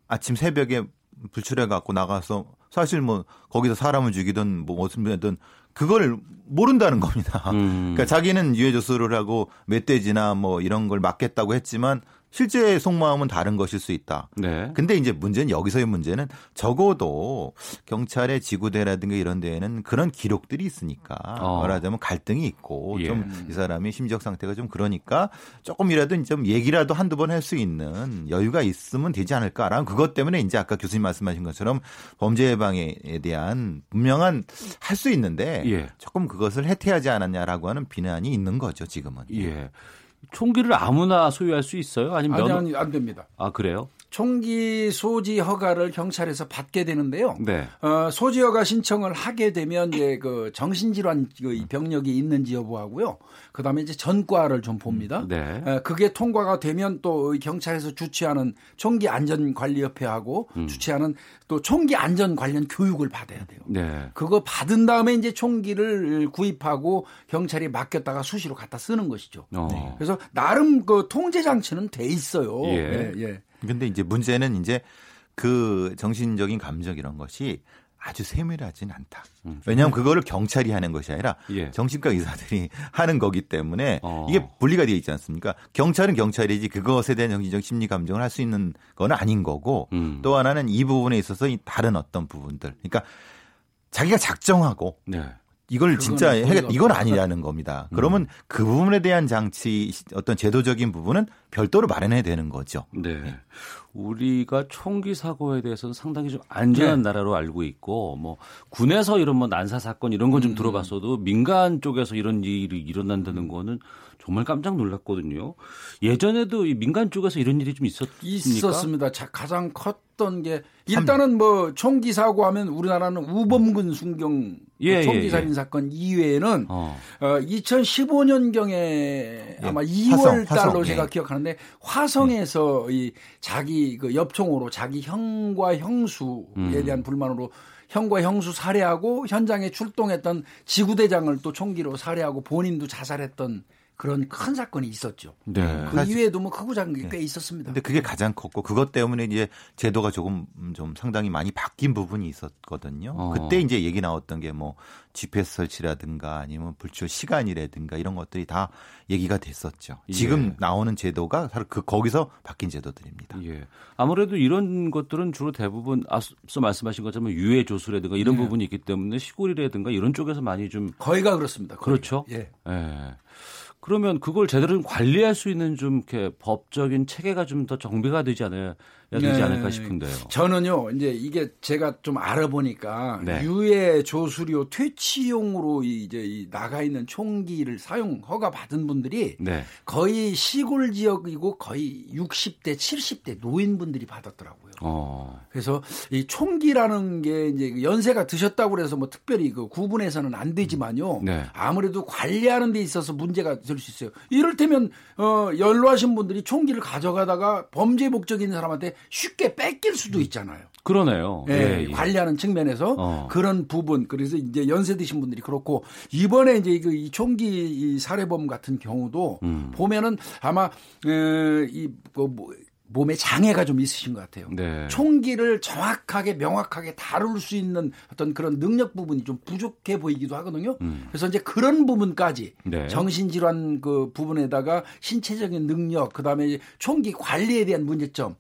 아침 새벽에 불출해 갖고 나가서 사실 뭐 거기서 사람을 죽이든 뭐 무슨 분이든 그걸 모른다는 겁니다. 음. 그러니까 자기는 유해 조수를 하고 멧돼지나 뭐 이런 걸 막겠다고 했지만 실제 속마음은 다른 것일 수 있다. 네. 근데 이제 문제는 여기서의 문제는 적어도 경찰의 지구대라든가 이런 데에는 그런 기록들이 있으니까 어. 말하자면 갈등이 있고 예. 좀이 사람이 심적 상태가 좀 그러니까 조금이라도 좀 얘기라도 한두 번 할 수 있는 여유가 있으면 되지 않을까라는 그것 때문에 이제 아까 교수님 말씀하신 것처럼 범죄 예방에 대한 분명한 할 수 있는데 예. 조금 그것을 해태하지 않았냐라고 하는 비난이 있는 거죠 지금은. 예. 총기를 아무나 소유할 수 있어요? 아니면 아니, 아니 안 됩니다. 아 그래요? 총기 소지 허가를 경찰에서 받게 되는데요. 네. 어, 소지 허가 신청을 하게 되면 이제 그 정신질환 그 병력이 있는지 여부하고요. 그다음에 이제 전과를 좀 봅니다. 네. 어, 그게 통과가 되면 또 경찰에서 주최하는 총기 안전 관리 협회하고 음. 주최하는 또 총기 안전 관련 교육을 받아야 돼요. 네. 그거 받은 다음에 이제 총기를 구입하고 경찰이 맡겼다가 수시로 갖다 쓰는 것이죠. 어. 네. 그래서 나름 그 통제 장치는 돼 있어요. 예. 예, 예. 근데 이제 문제는 이제 그 정신적인 감정 이런 것이 아주 세밀하진 않다. 음. 왜냐하면 그거를 경찰이 하는 것이 아니라 예. 정신과 의사들이 하는 거기 때문에 어. 이게 분리가 되어 있지 않습니까? 경찰은 경찰이지 그것에 대한 정신적 심리 감정을 할 수 있는 건 아닌 거고 음. 또 하나는 이 부분에 있어서 이 다른 어떤 부분들. 그러니까 자기가 작정하고 네. 이걸 진짜 해겠 이건 아니라는 겁니다. 음. 그러면 그 부분에 대한 장치 어떤 제도적인 부분은 별도로 마련해야 되는 거죠. 네. 네. 우리가 총기 사고에 대해서는 상당히 좀 안전한 네. 나라로 알고 있고 뭐 군에서 이런 뭐 난사 사건 이런 건좀 음. 들어봤어도 민간 쪽에서 이런 일이 일어난다는 거는 정말 깜짝 놀랐거든요. 예전에도 이 민간 쪽에서 이런 일이 좀 있었습니까? 있었습니다. 자, 가장 컸던 게 일단은 뭐 총기 사고 하면 우리나라는 우범근 순경 예, 총기 예, 살인 예, 사건 이외에는 어. 어 2015년경에 예. 아마 2월 달로 제가 예. 기억하는데 화성에서 예. 이 자기 그 엽총으로 자기 형과 형수에 음. 대한 불만으로 형과 형수 살해하고 현장에 출동했던 지구대장을 또 총기로 살해하고 본인도 자살했던 그런 큰 사건이 있었죠. 네. 그 이외에도 뭐 크고 작은 게꽤 네. 있었습니다. 근데 그게 가장 컸고 그것 때문에 이제 제도가 조금 좀 상당히 많이 바뀐 부분이 있었거든요. 어. 그때 이제 얘기 나왔던 게 뭐 GPS 설치라든가 아니면 불출 시간이라든가 이런 것들이 다 얘기가 됐었죠. 예. 지금 나오는 제도가 바로 그 거기서 바뀐 제도들입니다. 예. 아무래도 이런 것들은 주로 대부분 앞서 말씀하신 것처럼 유해 조수라든가 이런 네. 부분이 있기 때문에 시골이라든가 이런 쪽에서 많이 좀 거의가 그렇습니다. 거의. 그렇죠. 예. 예. 그러면 그걸 제대로 좀 관리할 수 있는 좀 이렇게 법적인 체계가 좀 더 정비가 되지 않아야 되지 네. 않을까 싶은데요. 저는요, 이제 이게 제가 좀 알아보니까 네. 유해 조수료 퇴치용으로 이제 나가 있는 총기를 사용 허가 받은 분들이 네. 거의 시골 지역이고 거의 60대, 70대 노인분들이 받았더라고요. 어. 그래서 이 총기라는 게 이제 연세가 드셨다고 그래서 뭐 특별히 그 구분해서는 안 되지만요. 네. 아무래도 관리하는 데 있어서 문제가 될 수 있어요. 이를테면 어 연로하신 분들이 총기를 가져가다가 범죄 목적 있는 사람한테 쉽게 뺏길 수도 있잖아요. 그러네요. 예, 예, 예. 관리하는 측면에서 어. 그런 부분 그래서 이제 연세 드신 분들이 그렇고 이번에 이제 그이 총기 살해범 같은 경우도 음. 보면은 아마 에, 이뭐 뭐, 몸에 장애가 좀 있으신 것 같아요. 네. 총기를 정확하게 명확하게 다룰 수 있는 어떤 그런 능력 부분이 좀 부족해 보이기도 하거든요. 음. 그래서 이제 그런 부분까지 네. 정신질환 그 부분에다가 신체적인 능력 그 다음에 총기 관리에 대한 문제점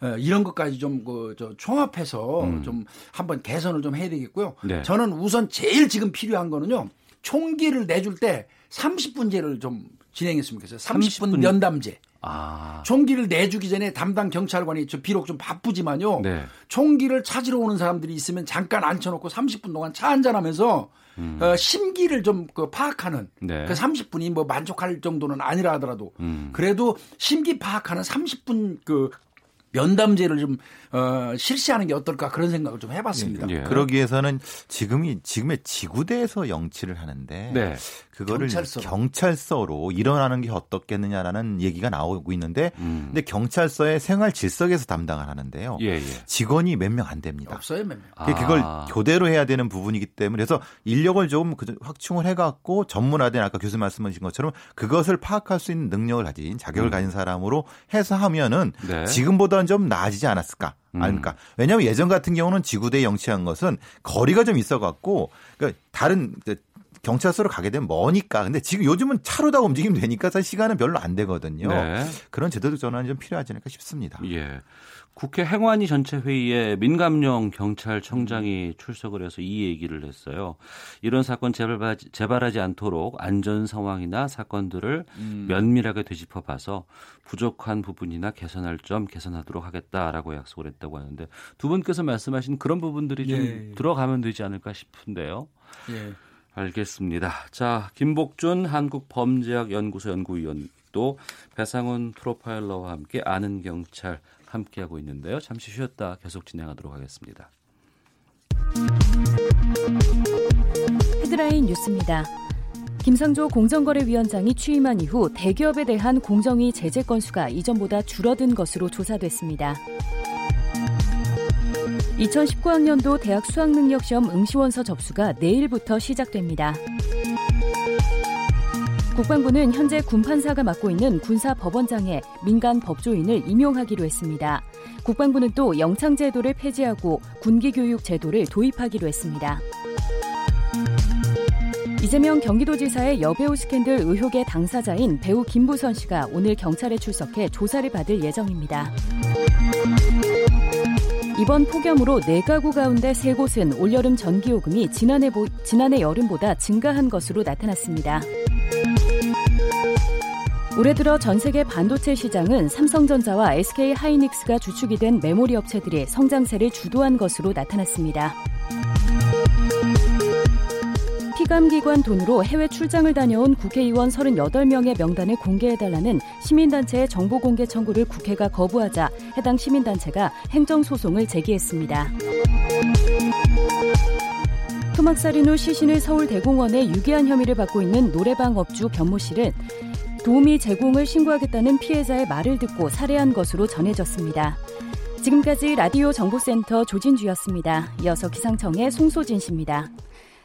어, 이런 것까지 좀 그저 총합해서 음. 좀 한번 개선을 좀 해야 되겠고요. 네. 저는 우선 제일 지금 필요한 거는요. 총기를 내줄 때 30분제를 좀 진행했으면 좋겠어요. 30분, 30분. 면담제. 아. 총기를 내주기 전에 담당 경찰관이 저 비록 좀 바쁘지만요. 네. 총기를 찾으러 오는 사람들이 있으면 잠깐 앉혀놓고 30분 동안 차 한잔하면서 음. 어, 심기를 좀 그 파악하는 네. 그 30분이 뭐 만족할 정도는 아니라 하더라도 음. 그래도 심기 파악하는 30분 그 면담제를 좀 어, 실시하는 게 어떨까 그런 생각을 좀 해봤습니다. 예. 그러기 위해서는 지금이 지금의 지구대에서 영치를 하는데 네. 그거를 경찰서. 로 일어나는 게 어떻겠느냐라는 얘기가 나오고 있는데 음. 근데 경찰서의 생활 질서에서 담당을 하는데요. 예, 예. 직원이 몇 명 안 됩니다. 없어요, 몇 명. 그걸 아. 교대로 해야 되는 부분이기 때문에 그래서 인력을 좀그 확충을 해 갖고 전문화된 아까 교수님 말씀하신 것처럼 그것을 파악할 수 있는 능력을 가진 자격을 음. 가진 사람으로 해서 하면은 네. 지금보다는 좀 나아지지 않았을까. 음. 아닙니까? 왜냐하면 예전 같은 경우는 지구대에 영치한 것은 거리가 좀 있어갖고 그러니까 다른 그 경찰서로 가게 되면 머니까. 근데 지금 요즘은 차로 다 움직이면 되니까 사실 시간은 별로 안 되거든요. 네. 그런 제도적 전환이 좀 필요하지 않을까 싶습니다. 예. 국회 행안위 전체 회의에 민감용 경찰청장이 출석을 해서 이 얘기를 했어요. 이런 사건 재발하지, 재발하지 않도록 안전 상황이나 사건들을 음. 면밀하게 되짚어 봐서 부족한 부분이나 개선할 점 개선하도록 하겠다라고 약속을 했다고 하는데 두 분께서 말씀하신 그런 부분들이 좀 예. 들어가면 되지 않을까 싶은데요. 예. 알겠습니다. 자, 김복준 한국범죄학연구소 연구위원 또 배상훈 프로파일러와 함께 아는 경찰 함께하고 있는데요. 잠시 쉬었다 계속 진행하도록 하겠습니다. 헤드라인 뉴스입니다. 김상조 공정거래위원장이 취임한 이후 대기업에 대한 공정위 제재 건수가 이전보다 줄어든 것으로 조사됐습니다. 2019학년도 대학 수학능력시험 응시원서 접수가 내일부터 시작됩니다. 국방부는 현재 군판사가 맡고 있는 군사 법원장에 민간 법조인을 임용하기로 했습니다. 국방부는 또 영창 제도를 폐지하고 군기 교육 제도를 도입하기로 했습니다. 이재명 경기도지사의 여배우 스캔들 의혹의 당사자인 배우 김부선 씨가 오늘 경찰에 출석해 조사를 받을 예정입니다. 이번 폭염으로 4가구 가운데 3곳은 올여름 전기요금이 지난해, 보, 지난해 여름보다 증가한 것으로 나타났습니다. 올해 들어 전 세계 반도체 시장은 삼성전자와 SK 하이닉스가 주축이 된 메모리 업체들이 성장세를 주도한 것으로 나타났습니다. 피감기관 돈으로 해외 출장을 다녀온 국회의원 38명의 명단을 공개해달라는 시민단체의 정보 공개 청구를 국회가 거부하자 해당 시민단체가 행정소송을 제기했습니다. 토막살인 후 시신을 서울대공원에 유기한 혐의를 받고 있는 노래방 업주 변모 씨를 도우미 제공을 신고하겠다는 피해자의 말을 듣고 살해한 것으로 전해졌습니다. 지금까지 라디오 정보센터 조진주였습니다. 이어서 기상청의 송소진 씨입니다.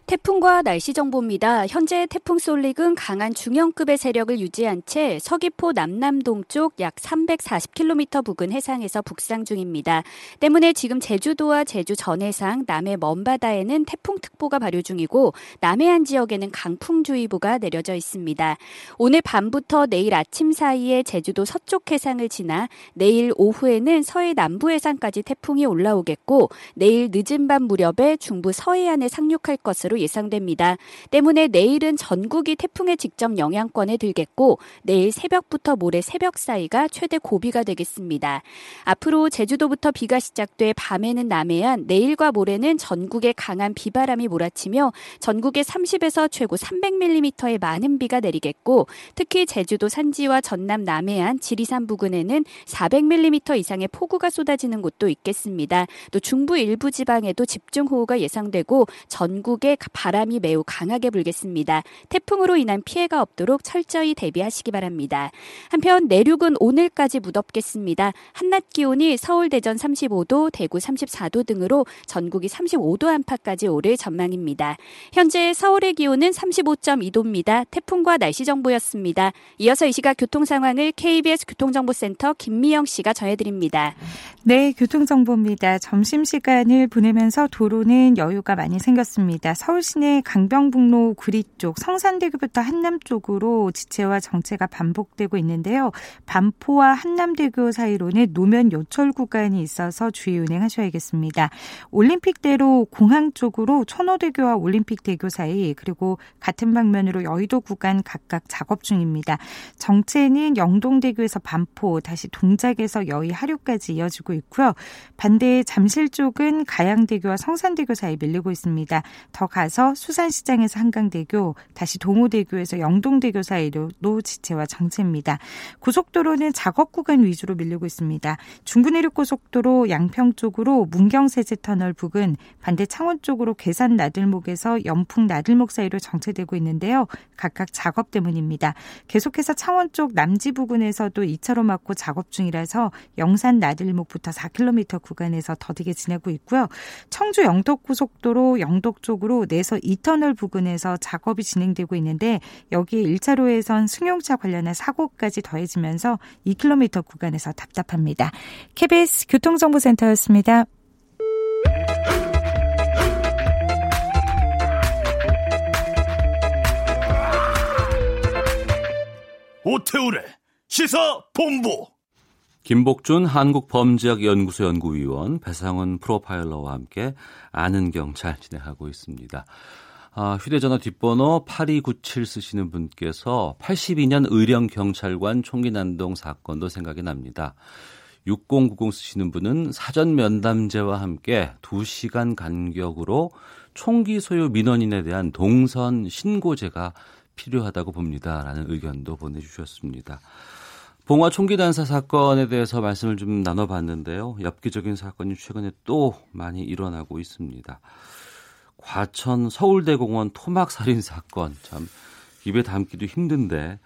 태풍과 날씨 정보입니다. 현재 태풍 솔릭은 강한 중형급의 세력을 유지한 채 서귀포 남남 동쪽 약 340km 부근 해상에서 북상 중입니다. 때문에 지금 제주도와 제주 전해상, 남해 먼바다에는 태풍특보가 발효 중이고 남해안 지역에는 강풍주의보가 내려져 있습니다. 오늘 밤부터 내일 아침 사이에 제주도 서쪽 해상을 지나 내일 오후에는 서해 남부 해상까지 태풍이 올라오겠고 내일 늦은 밤 무렵에 중부 서해안에 상륙할 것으로 예상됩니다. 때문에 내일은 전국이 태풍의 직접 영향권에 들겠고 내일 새벽부터 모레 새벽 사이가 최대 고비가 되겠습니다. 앞으로 제주도부터 비가 시작돼 밤에는 남해안, 내일과 모레는 전국에 강한 비바람이 몰아치며 전국에 30에서 최고 300mm의 많은 비가 내리겠고 특히 제주도 산지와 전남 남해안, 지리산 부근에는 400mm 이상의 폭우가 쏟아지는 곳도 있겠습니다. 또 중부 일부 지방에도 집중호우가 예상되고 전국에 바람이 매우 강하게 불겠습니다. 태풍으로 인한 피해가 없도록 철저히 대비하시기 바랍니다. 한편 내륙은 오늘까지 무덥겠습니다. 한낮 기온이 서울 대전 35도, 대구 34도 등으로 전국이 35도 안팎까지 오를 전망입니다. 현재 서울의 기온은 35.2도입니다. 태풍과 날씨 정보였습니다. 이어서 이 시각 교통 상황을 KBS 교통정보센터 김미영 씨가 전해드립니다. 네, 교통정보입니다. 점심시간을 보내면서 도로는 여유가 많이 생겼습니다. 서울 시내 강병북로 구리 쪽 성산대교부터 한남 쪽으로 지체와 정체가 반복되고 있는데요. 반포와 한남대교 사이로는 노면 요철 구간이 있어서 주의 운행하셔야겠습니다. 올림픽대로 공항 쪽으로 천호대교와 올림픽대교 사이 그리고 같은 방면으로 여의도 구간 각각 작업 중입니다. 정체는 영동대교에서 반포 다시 동작에서 여의 하류까지 이어지고 있고요. 반대 잠실 쪽은 가양대교와 성산대교 사이 밀리고 있습니다. 더 가서 수산시장에서 한강대교 다시 동호대교에서 영동대교 사이로도 지체와 정체입니다. 고속도로는 작업 구간 위주로 밀리고 있습니다. 중부내륙고속도로 양평 쪽으로 문경세제터널 부근 반대 창원 쪽으로 괴산 나들목에서 연풍 나들목 사이로 정체되고 있는데요. 각각 작업 때문입니다. 계속해서 창원 쪽 남지 부근에서도 2차로 막고 작업 중이라서 영산 나들목부터 4km 구간에서 더디게 지내고 있고요. 청주 영덕고속도로 영덕 쪽으로 내서 2터널 부근에서 작업이 진행되고 있는데 여기에 1차로에선 승용차 관련한 사고까지 더해지면서 2km 구간에서 답답합니다. KBS 교통정보센터였습니다. 오태우래 시사 본부 김복준 한국범죄학연구소 연구위원 배상훈 프로파일러와 함께 아는 경찰 진행하고 있습니다. 아, 휴대전화 뒷번호 8297 쓰시는 분께서 82년 의령 경찰관 총기 난동 사건도 생각이 납니다. 6090 쓰시는 분은 사전 면담제와 함께 2시간 간격으로 총기 소유 민원인에 대한 동선 신고제가 필요하다고 봅니다라는 의견도 보내주셨습니다. 봉화 총기 단사 사건에 대해서 말씀을 좀 나눠봤는데요. 엽기적인 사건이 최근에 또 많이 일어나고 있습니다. 과천 서울대공원 토막 살인 사건 참 입에 담기도 힘든데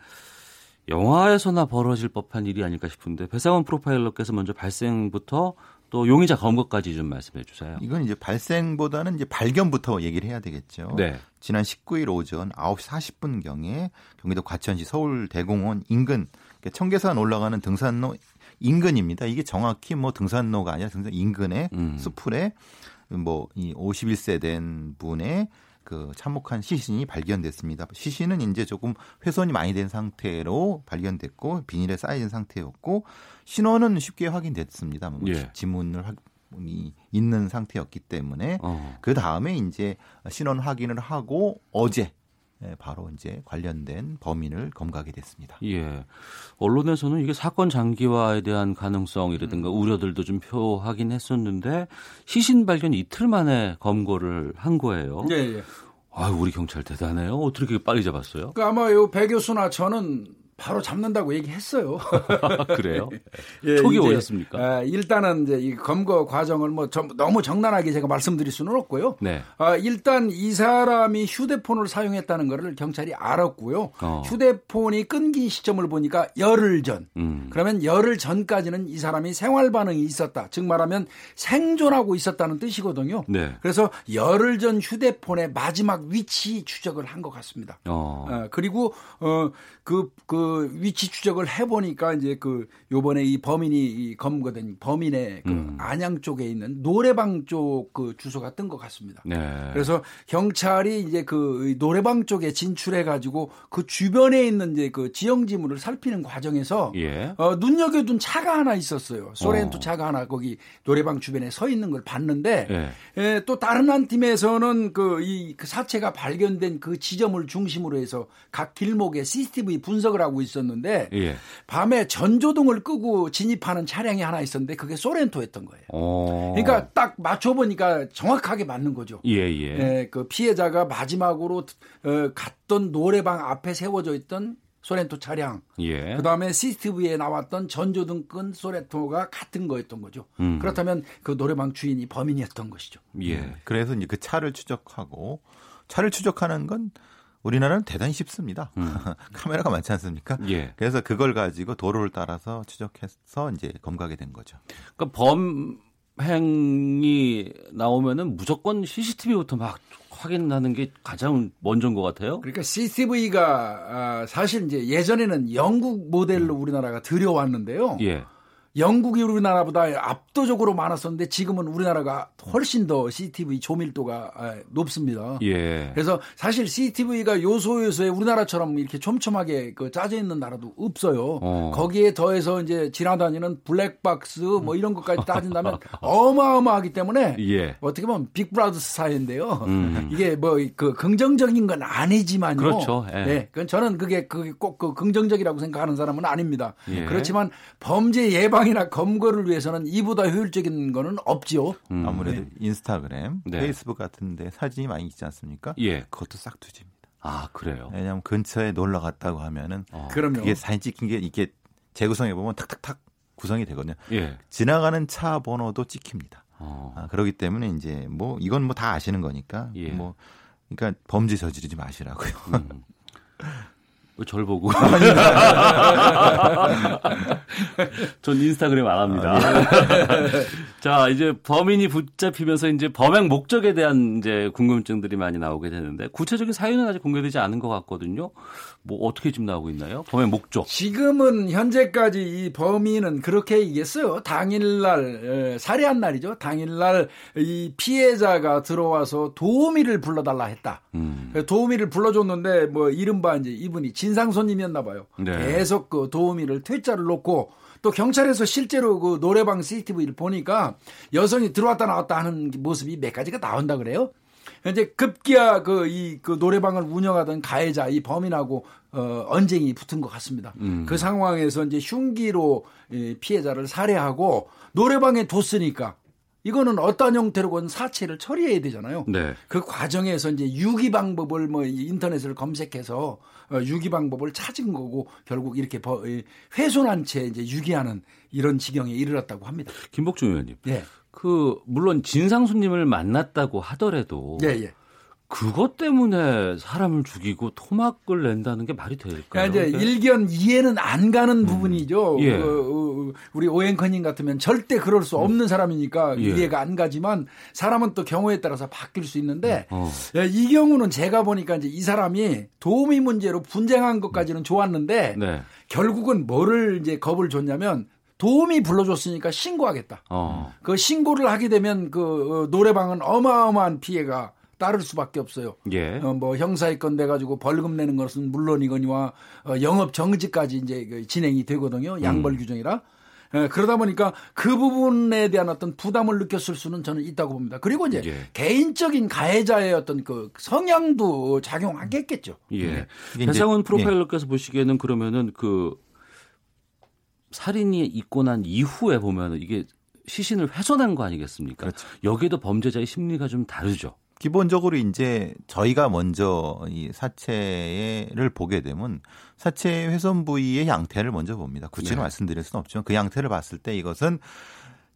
영화에서나 벌어질 법한 일이 아닐까 싶은데 배상원 프로파일러께서 먼저 발생부터 또 용의자 검거까지 좀 말씀해 주세요. 이건 이제 발생보다는 이제 발견부터 얘기를 해야 되겠죠. 네. 지난 19일 오전 9시 40분 경에 경기도 과천시 서울대공원 인근 청계산 올라가는 등산로 인근입니다. 이게 정확히 뭐 등산로가 아니라 등산 인근의 음. 수풀에 뭐이 51세 된 분의 그 참혹한 시신이 발견됐습니다. 시신은 이제 조금 훼손이 많이 된 상태로 발견됐고 비닐에 쌓여진 상태였고 신원은 쉽게 확인됐습니다. 뭐 예. 지문을 확이 있는 상태였기 때문에 어. 그 다음에 이제 신원 확인을 하고 어제 예, 바로 이제 관련된 범인을 검거하게 됐습니다. 예. 언론에서는 이게 사건 장기화에 대한 가능성이라든가 음. 우려들도 좀 표하긴 했었는데 시신 발견 이틀 만에 검거를 한 거예요. 예, 예. 아, 우리 경찰 대단해요. 어떻게 그렇게 빨리 잡았어요? 그 아마 요배 교수나 저는 바로 잡는다고 얘기했어요. 그래요? 예, 촉이 오셨습니까? 아, 일단은 이제 이 검거 과정을 뭐 좀, 너무 정난하게 제가 말씀드릴 수는 없고요. 네. 아, 일단 이 사람이 휴대폰을 사용했다는 것을 경찰이 알았고요. 어. 휴대폰이 끊긴 시점을 보니까 열흘 전. 음. 그러면 열흘 전까지는 이 사람이 생활 반응이 있었다. 즉 말하면 생존하고 있었다는 뜻이거든요. 네. 그래서 열흘 전 휴대폰의 마지막 위치 추적을 한 것 같습니다. 어. 어 그리고 어, 그, 그 위치 추적을 해보니까 이제 그 요번에 이 범인이 검거된 범인의 그 음. 안양 쪽에 있는 노래방 쪽 그 주소가 뜬 것 같습니다. 네. 그래서 경찰이 이제 그 노래방 쪽에 진출해 가지고 그 주변에 있는 이제 그 지형 지물을 살피는 과정에서 예. 어, 눈여겨둔 차가 하나 있었어요. 소렌토 어. 차가 하나 거기 노래방 주변에 서 있는 걸 봤는데 예. 예, 또 다른 한 팀에서는 그이 그 사체가 발견된 그 지점을 중심으로 해서 각 길목에 CCTV 분석을 하고 있었는데 예. 밤에 전조등을 끄고 진입하는 차량이 하나 있었는데 그게 소렌토였던 거예요. 오. 어. 그러니까 딱 맞춰 보니까 정확하게 맞는 거죠. 예, 예. 예, 그 피해자가 마지막으로 어, 갔던 노래방 앞에 세워져 있던 소렌토 차량. 예. 그다음에 CCTV에 나왔던 전조등 끈 소렌토가 같은 거였던 거죠. 음. 그렇다면 그 노래방 주인이 범인이었던 것이죠. 예. 그래서 이제 그 차를 추적하고 차를 추적하는 건 우리나라는 대단히 쉽습니다. 음. 카메라가 많지 않습니까? 예. 그래서 그걸 가지고 도로를 따라서 추적해서 이제 검거하게 된 거죠. 그러니까 범행이 나오면은 무조건 CCTV부터 막 확인하는 게 가장 먼저인 것 같아요. 그러니까 CCTV가 아, 사실 이제 예전에는 영국 모델로 우리나라가 들여왔는데요. 예. 영국이 우리나라보다 압도적으로 많았었는데 지금은 우리나라가 훨씬 더 CCTV 조밀도가 아, 높습니다. 예. 그래서 사실 CCTV가 요소 요소에 우리나라처럼 이렇게 촘촘하게 그 짜져 있는 나라도 없어요. 어. 거기에 더해서 이제 지나다니는 블랙박스 뭐 이런 것까지 따진다면 어마어마하기 때문에 예. 어떻게 보면 빅브라더 스타일인데요. 음. 이게 뭐 그 긍정적인 건 아니지만요. 그렇죠. 예. 네. 그건 저는 그게 꼭그 긍정적이라고 생각하는 사람은 아닙니다. 예. 그렇지만 범죄 예방 예방이나 검거를 위해서는 이보다 효율적인 거는 없지요. 음. 아무래도 네. 인스타그램, 네. 페이스북 같은데 사진이 많이 있지 않습니까? 예. 그것도 싹두집니다. 아 그래요? 왜냐하면 근처에 놀러 갔다고 하면은 어. 그럼요. 그게 사진 찍힌 게 이게 재구성해 보면 탁탁탁 구성이 되거든요. 예. 지나가는 차 번호도 찍힙니다. 어. 아, 그렇기 때문에 이제 뭐 이건 뭐 다 아시는 거니까 예. 뭐 그러니까 범죄 저지르지 마시라고요. 음. 절 보고. 전 인스타그램 안 합니다. 아, 예. 자, 이제 범인이 붙잡히면서 이제 범행 목적에 대한 이제 궁금증들이 많이 나오게 되는데 구체적인 사유는 아직 공개되지 않은 것 같거든요. 뭐 어떻게 지금 나오고 있나요? 범행 목적. 지금은 현재까지 이 범인은 그렇게 얘기했어요. 당일날 살해한 날이죠. 당일날 이 피해자가 들어와서 도우미를 불러달라 했다. 음. 도우미를 불러줬는데 뭐 이른바 이제 이분이 진상 손님이었나 봐요. 네. 계속 그 도우미를 퇴짜를 놓고 또 경찰에서 실제로 그 노래방 CCTV를 보니까 여성이 들어왔다 나왔다 하는 모습이 몇 가지가 나온다 그래요. 이제 급기야 그 이 그 노래방을 운영하던 가해자 이 범인하고 어 언쟁이 붙은 것 같습니다. 음. 그 상황에서 이제 흉기로 이 피해자를 살해하고 노래방에 뒀으니까 이거는 어떤 형태로건 사체를 처리해야 되잖아요. 네. 그 과정에서 이제 유기 방법을 뭐 인터넷을 검색해서 어, 유기 방법을 찾은 거고 결국 이렇게 훼손한 채 이제 유기하는 이런 지경에 이르렀다고 합니다. 김복중 의원님. 예. 그 물론 진상 손님을 만났다고 하더라도 예, 예. 그것 때문에 사람을 죽이고 토막을 낸다는 게 말이 될까요? 그러니까 이제 일견 이해는 안 가는 음. 부분이죠. 예. 그, 우리 오앵커님 같으면 절대 그럴 수 없는 사람이니까 예. 이해가 안 가지만 사람은 또 경우에 따라서 바뀔 수 있는데 어. 예, 이 경우는 제가 보니까 이제 이 사람이 도우미 문제로 분쟁한 것까지는 좋았는데 네. 결국은 뭐를 이제 겁을 줬냐면 도움이 불러줬으니까 신고하겠다. 어. 그 신고를 하게 되면 그 어, 노래방은 어마어마한 피해가 따를 수밖에 없어요. 예. 어, 뭐 형사의 건돼 가지고 벌금 내는 것은 물론이거니와 어, 영업 정지까지 이제 그 진행이 되거든요. 양벌 음. 규정이라. 예, 그러다 보니까 그 부분에 대한 어떤 부담을 느꼈을 수는 저는 있다고 봅니다. 그리고 이제 예. 개인적인 가해자의 어떤 그 성향도 작용하겠겠죠. 예. 네. 배상훈 프로파일러께서 예. 보시기에는 그러면은 그 살인이 있고 난 이후에 보면은 이게 시신을 훼손한 거 아니겠습니까? 그렇죠. 여기에도 범죄자의 심리가 좀 다르죠. 기본적으로 이제 저희가 먼저 이 사체를 보게 되면 사체 훼손 부위의 양태를 먼저 봅니다. 구체로 네. 말씀드릴 수는 없지만 그 양태를 봤을 때 이것은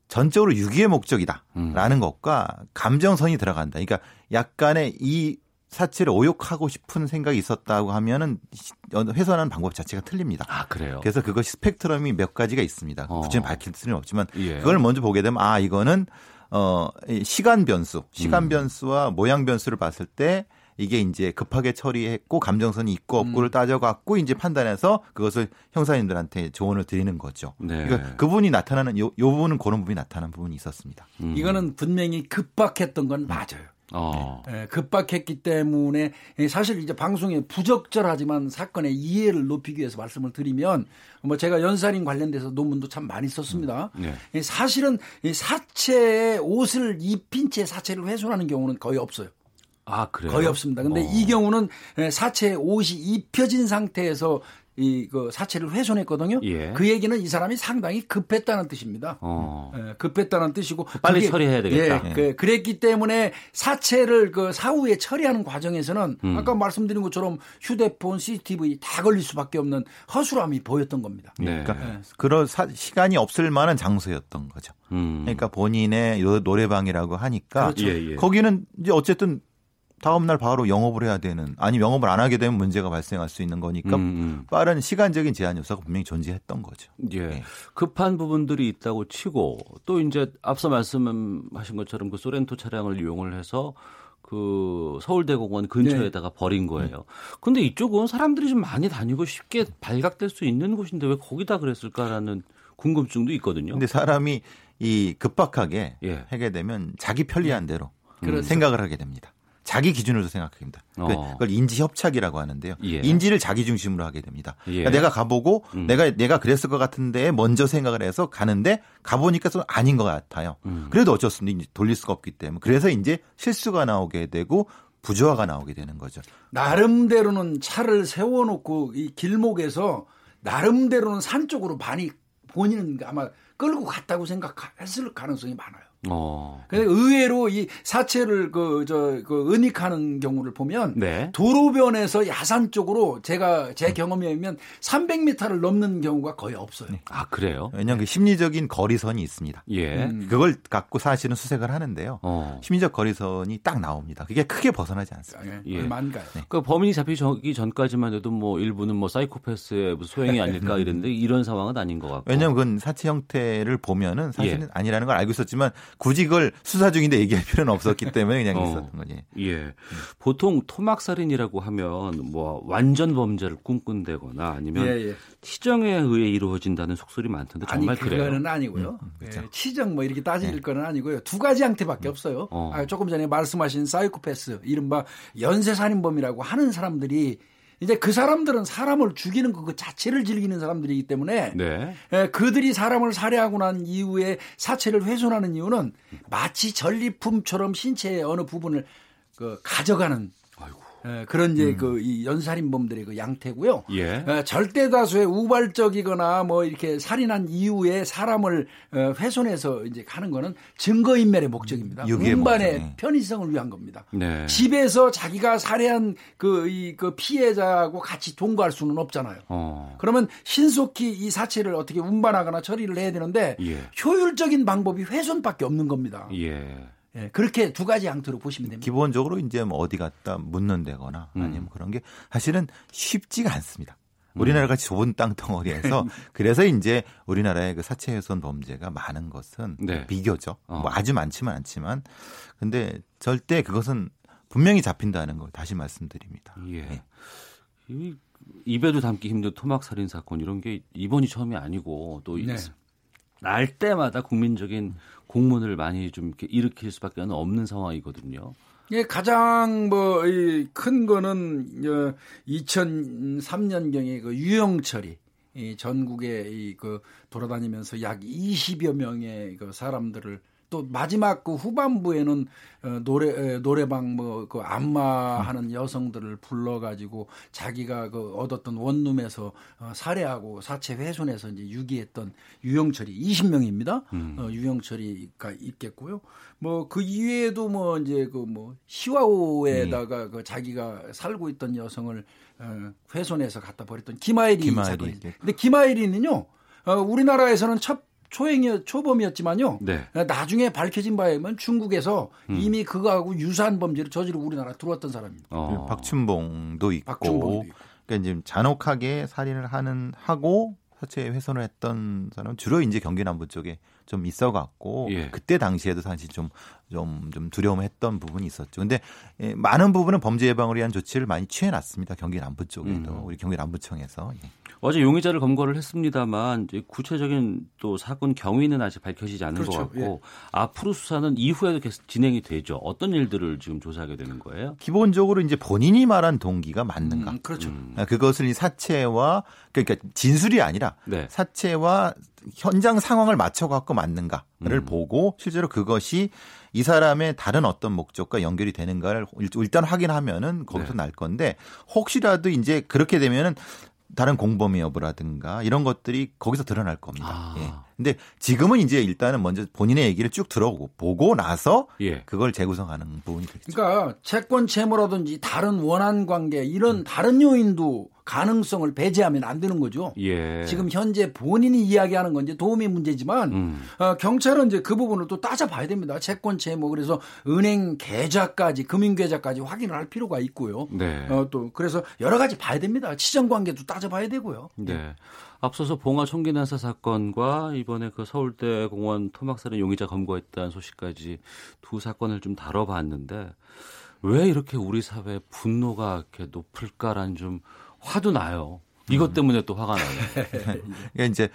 전적으로 유기의 목적이다라는 음. 것과 감정선이 들어간다. 그러니까 약간의 이 사체를 오욕하고 싶은 생각이 있었다고 하면은 훼손하는 방법 자체가 틀립니다. 아 그래요? 그래서 그것이 스펙트럼이 몇 가지가 있습니다. 어. 구체는 밝힐 수는 없지만 예. 그걸 먼저 보게 되면 아 이거는 어, 시간 변수, 시간 음. 변수와 모양 변수를 봤을 때 이게 이제 급하게 처리했고 감정선이 있고 없고를 음. 따져갖고 이제 판단해서 그것을 형사님들한테 조언을 드리는 거죠. 네. 그러니까 그분이 나타나는 요, 요 부분은 그런 부분이 나타나는 부분이 있었습니다. 음. 이거는 분명히 급박했던 건 맞아요. 어. 네, 급박했기 때문에 사실 이제 방송에 부적절하지만 사건의 이해를 높이기 위해서 말씀을 드리면 뭐 제가 연살인 관련돼서 논문도 참 많이 썼습니다. 음. 네. 사실은 사체에 옷을 입힌 채 사체를 훼손하는 경우는 거의 없어요. 아, 그래요? 거의 없습니다. 근데 어. 이 경우는 사체에 옷이 입혀진 상태에서 이그 사체를 훼손했거든요. 예. 그 얘기는 이 사람이 상당히 급했다는 뜻입니다. 어. 예, 급했다는 뜻이고 빨리 그게, 처리해야 되겠다. 예, 그, 그랬기 때문에 사체를 그 사후에 처리하는 과정에서는 음. 아까 말씀드린 것처럼 휴대폰, CCTV 다 걸릴 수밖에 없는 허술함이 보였던 겁니다. 네. 그러니까 예. 그런 사, 시간이 없을 만한 장소였던 거죠. 음. 그러니까 본인의 노래방이라고 하니까 그렇죠. 예, 예. 거기는 이제 어쨌든 다음 날 바로 영업을 해야 되는 아니 영업을 안 하게 되면 문제가 발생할 수 있는 거니까 음, 음. 빠른 시간적인 제한 요소가 분명히 존재했던 거죠. 예. 네. 급한 부분들이 있다고 치고 또 이제 앞서 말씀하신 것처럼 그 소렌토 차량을 이용을 해서 그 서울대공원 근처에다가 네. 버린 거예요. 근데 이쪽은 사람들이 좀 많이 다니고 쉽게 발각될 수 있는 곳인데 왜 거기다 그랬을까라는 궁금증도 있거든요. 근데 사람이 이 급박하게 예. 하게 되면 자기 편리한 대로 음. 생각을 하게 됩니다. 자기 기준으로 생각합니다. 어. 그걸 인지 협착이라고 하는데요. 예. 인지를 자기 중심으로 하게 됩니다. 예. 그러니까 내가 가보고 음. 내가 내가 그랬을 것 같은데 먼저 생각을 해서 가는데 가보니까 좀 아닌 것 같아요. 음. 그래도 어쩔 수 없는 돌릴 수가 없기 때문에 그래서 이제 실수가 나오게 되고 부조화가 나오게 되는 거죠. 나름대로는 차를 세워놓고 이 길목에서 나름대로는 산 쪽으로 많이 본인은 아마 끌고 갔다고 생각했을 가능성이 많아요. 어. 근데 의외로 이 사체를 그 저 그 은닉하는 경우를 보면 네. 도로변에서 야산 쪽으로 제가 제 경험에 의하면 300m를 넘는 경우가 거의 없어요. 아 그래요? 왜냐하면 그 심리적인 거리선이 있습니다. 예. 음. 그걸 갖고 사실은 수색을 하는데요. 어. 심리적 거리선이 딱 나옵니다. 그게 크게 벗어나지 않습니다. 예. 얼마인가요? 네. 그 범인이 잡히기 전까지만 해도 뭐 일부는 뭐 사이코패스의 소행이 아닐까 이랬는데 이런 상황은 아닌 것 같고. 왜냐하면 그건 사체 형태를 보면은 사실은 예. 아니라는 걸 알고 있었지만 굳이 그걸 수사 중인데 얘기할 필요는 없었기 때문에 그냥 어. 있었던 거지. 예. 보통 토막살인이라고 하면 뭐 완전 범죄를 꿈꾼다거나 아니면 예, 예. 치정에 의해 이루어진다는 속설이 많던데 정말 아니, 그래요? 그거는 아니고요. 음, 그렇죠. 예, 치정 뭐 이렇게 따질 네. 거는 아니고요. 두 가지 형태밖에 음. 없어요. 어. 아, 조금 전에 말씀하신 사이코패스, 이른바 연쇄살인범이라고 하는 사람들이 이제 그 사람들은 사람을 죽이는 그 자체를 즐기는 사람들이기 때문에 네. 에, 그들이 사람을 살해하고 난 이후에 사체를 훼손하는 이유는 마치 전리품처럼 신체의 어느 부분을 그 가져가는 에, 그런 이제 음. 그이 연살인범들의 그 양태고요. 예. 에, 절대 다수의 우발적이거나 뭐 이렇게 살인한 이후에 사람을 어, 훼손해서 이제 가는 거는 증거인멸의 목적입니다. 운반의 편의성을 위한 겁니다. 네. 집에서 자기가 살해한 그, 이, 그 피해자하고 같이 동거할 수는 없잖아요. 어. 그러면 신속히 이 사체를 어떻게 운반하거나 처리를 해야 되는데 예. 효율적인 방법이 훼손밖에 없는 겁니다. 예. 예, 그렇게 두 가지 양태로 보시면 됩니다. 기본적으로 이제 뭐 어디 갔다 묻는다거나 음. 아니면 그런 게 사실은 쉽지가 않습니다. 우리나라 같이 좁은 땅덩어리에서 그래서 이제 우리나라의 그 사체 훼손 범죄가 많은 것은 네. 비교죠. 어. 뭐 아주 많지만 않지만 근데 절대 그것은 분명히 잡힌다는 걸 다시 말씀드립니다. 예. 네. 이 입에도 담기 힘든 토막 살인 사건 이런 게 이번이 처음이 아니고 또 네. 날 때마다 국민적인 공문을 많이 좀 이렇게 일으킬 수밖에 없는 상황이거든요. 예, 가장 뭐 큰 거는 2003년경에 그 유영철이 이 전국에 이그 돌아다니면서 약 20여 명의 그 사람들을 또 마지막 그 후반부에는 어, 노래 노래방 뭐 그 안마하는 여성들을 불러가지고 자기가 그 얻었던 원룸에서 어, 살해하고 사체 훼손해서 이제 유기했던 유영철이 20명입니다. 음. 어, 유영철이가 있겠고요. 뭐 그 이외에도 뭐 이제 그 뭐 시와호에다가 음. 그 자기가 살고 있던 여성을 어, 훼손해서 갖다 버렸던 김아일이, 김아일이 사건이. 근데 김아일이는요. 어, 우리나라에서는 첫 초행이 초범이었지만요. 네. 나중에 밝혀진 바에 의하면 중국에서 음. 이미 그거하고 유사한 범죄를 저지르고 우리나라 들어왔던 사람입니다. 어. 박춘봉도 있고, 박춘봉도 있고. 그러니까 이제 잔혹하게 살인을 하는 하고 사체 훼손을 했던 사람은 주로 이제 경기 남부 쪽에 좀 있어 갖고 예. 그때 당시에도 사실 좀 좀, 좀 두려움했던 부분이 있었죠. 근데 예, 많은 부분은 범죄 예방을 위한 조치를 많이 취해 놨습니다. 경기 남부 쪽에도 음. 우리 경기 남부청에서. 예. 어제 용의자를 검거를 했습니다만 이제 구체적인 또 사건 경위는 아직 밝혀지지 않은 그렇죠. 것 같고 예. 앞으로 수사는 이후에도 계속 진행이 되죠. 어떤 일들을 지금 조사하게 되는 거예요? 기본적으로 이제 본인이 말한 동기가 맞는가? 음, 그렇죠. 음. 그것을 이 사체와 그러니까 진술이 아니라 네. 사체와 현장 상황을 맞춰 갖고 맞는가를 음. 보고 실제로 그것이 이 사람의 다른 어떤 목적과 연결이 되는가를 일단 확인하면은 거기서 네. 날 건데 혹시라도 이제 그렇게 되면은 다른 공범의 여부라든가 이런 것들이 거기서 드러날 겁니다. 아. 예. 근데 지금은 이제 일단은 먼저 본인의 얘기를 쭉 들어보고 보고 나서 예. 그걸 재구성하는 부분이 되겠죠. 그러니까 채권 채무라든지 다른 원한 관계 이런 음. 다른 요인도 가능성을 배제하면 안 되는 거죠. 예. 지금 현재 본인이 이야기하는 건 이제 도움이 문제지만 음. 어, 경찰은 이제 그 부분을 또 따져봐야 됩니다. 채권 채무 그래서 은행 계좌까지 금융 계좌까지 확인을 할 필요가 있고요. 네. 어, 또 그래서 여러 가지 봐야 됩니다. 치정 관계도 따져봐야 되고요. 네. 앞서서 봉화 총기 난사 사건과 이번에 그 서울대 공원 토막살인 용의자 검거했다는 소식까지 두 사건을 좀 다뤄봤는데 왜 이렇게 우리 사회 분노가 이렇게 높을까라는 좀 화도 나요. 이것 음. 때문에 또 화가 나요. 그러니까 이제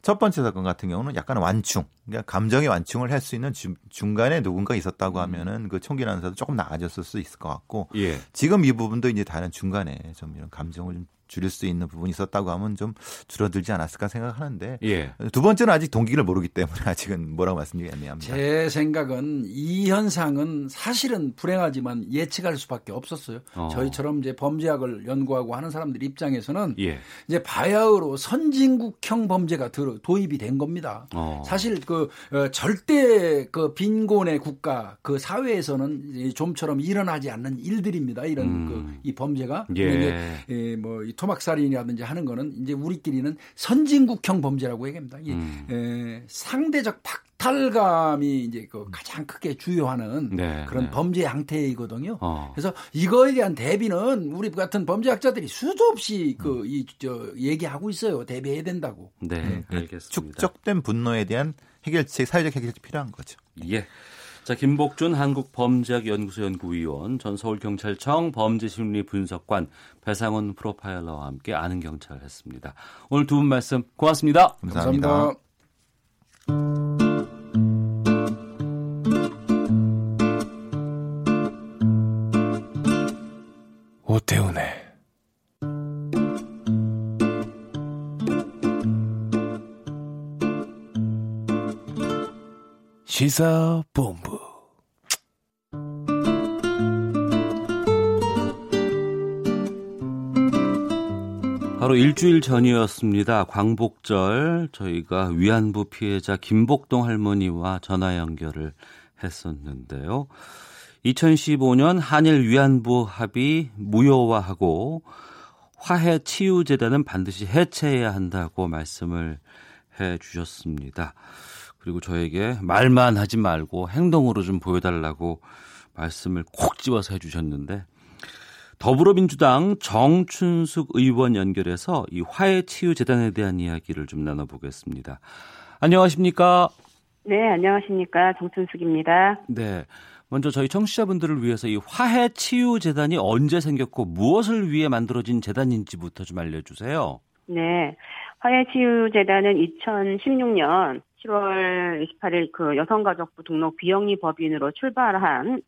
첫 번째 사건 같은 경우는 약간 완충, 그러니까 감정의 완충을 할 수 있는 주, 중간에 누군가 있었다고 음. 하면은 그 총기 난사도 조금 나아졌을 수 있을 것 같고, 예. 지금 이 부분도 이제 다른 중간에 좀 이런 감정을 좀 줄일 수 있는 부분이 있었다고 하면 좀 줄어들지 않았을까 생각하는데 예. 두 번째는 아직 동기를 모르기 때문에 아직은 뭐라고 말씀드리기 애매합니다. 제 생각은 이 현상은 사실은 불행하지만 예측할 수밖에 없었어요. 어. 저희처럼 이제 범죄학을 연구하고 하는 사람들 입장에서는 예. 이제 바야흐로 선진국형 범죄가 도입이 된 겁니다. 어. 사실 그 어, 절대 그 빈곤의 국가 그 사회에서는 좀처럼 일어나지 않는 일들입니다. 이런 음. 그이 범죄가 예. 예, 뭐이 토막살인이라든지 하는 거는 이제 우리끼리는 선진국형 범죄라고 얘기합니다. 이 음. 에, 상대적 박탈감이 이제 그 가장 크게 주요하는 네, 그런 네. 범죄 양태이거든요. 어. 그래서 이거에 대한 대비는 우리 같은 범죄학자들이 수도 없이 그 이저 얘기하고 있어요. 대비해야 된다고. 네, 네. 알겠습니다. 축적된 분노에 대한 해결책, 사회적 해결책이 필요한 거죠. 예. 자, 김복준 한국범죄학연구소 연구위원, 전 서울경찰청 범죄심리분석관, 배상훈 프로파일러와 함께 아는 경찰 했습니다. 오늘 두 분 말씀 고맙습니다. 감사합니다. 감사합니다. 오태훈의 시사본부. 바로 일주일 전이었습니다. 광복절 저희가 위안부 피해자 김복동 할머니와 전화 연결을 했었는데요. 2015년 한일 위안부 합의 무효화하고 화해 치유 재단은 반드시 해체해야 한다고 말씀을 해 주셨습니다. 그리고 저에게 말만 하지 말고 행동으로 좀 보여달라고 말씀을 콕 집어서 해 주셨는데 더불어민주당 정춘숙 의원 연결해서 이 화해 치유 재단에 대한 이야기를 좀 나눠보겠습니다. 안녕하십니까? 네, 안녕하십니까. 정춘숙입니다. 네. 먼저 저희 청취자분들을 위해서 이 화해 치유 재단이 언제 생겼고 무엇을 위해 만들어진 재단인지부터 좀 알려주세요. 네. 화해 치유 재단은 2016년 7월 28일 그 여성가족부 등록 비영리 법인으로 출발한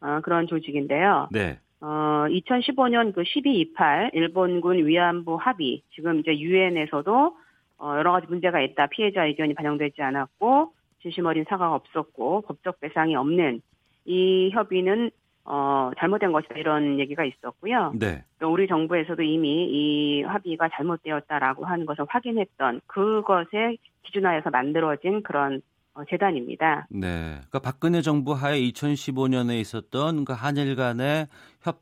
어, 그런 조직인데요. 네. 어, 2015년 그 1228 일본군 위안부 합의 지금 이제 유엔에서도 어, 여러 가지 문제가 있다. 피해자 의견이 반영되지 않았고 진심 어린 사과가 없었고 법적 배상이 없는 이 협의는 어, 잘못된 것이다 이런 얘기가 있었고요. 네. 우리 정부에서도 이미 이 합의가 잘못되었다라고 하는 것을 확인했던 그것에 기준하여서 만들어진 그런 어, 재단입니다. 네. 그러니까 박근혜 정부 하에 2015년에 있었던 그 한일 간의 협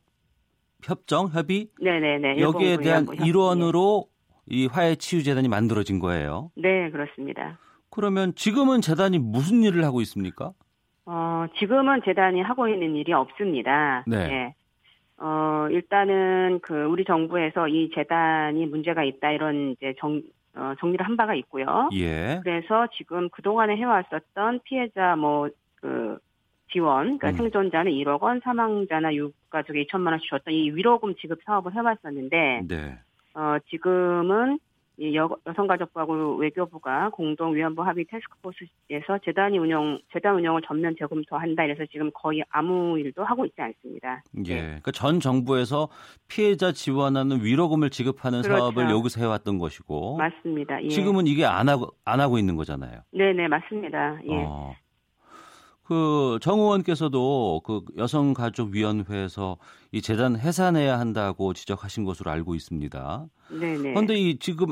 협정 협의 네네네. 여기에 대한 일원으로 이 화해 치유 재단이 만들어진 거예요. 네, 그렇습니다. 그러면 지금은 재단이 무슨 일을 하고 있습니까? 어, 지금은 재단이 하고 있는 일이 없습니다. 네. 네. 어, 일단은 그 우리 정부에서 이 재단이 문제가 있다 이런 이제 정, 어, 정리를 한 바가 있고요. 예. 그래서 지금 그동안에 해왔었던 피해자 뭐, 그, 지원, 그러니까 음. 생존자는 1억 원, 사망자나 유가족에 2천만 원씩 줬던 이 위로금 지급 사업을 해왔었는데, 네. 어, 지금은 이 여, 여성가족부하고 외교부가 공동 위안부 합의 테스크포스에서 재단이 운영, 재단 운영을 전면 재검토한다. 이래서 지금 거의 아무 일도 하고 있지 않습니다. 예. 네. 그러니까 전 정부에서 피해자 지원하는 위로금을 지급하는 그렇죠. 사업을 여기서 해왔던 것이고 맞습니다. 예. 지금은 이게 안 하고 안 하고 있는 거잖아요. 네 네, 맞습니다. 예. 어. 그 정 의원께서도 그 여성가족위원회에서 이 재단 해산해야 한다고 지적하신 것으로 알고 있습니다. 네네. 그런데 이 지금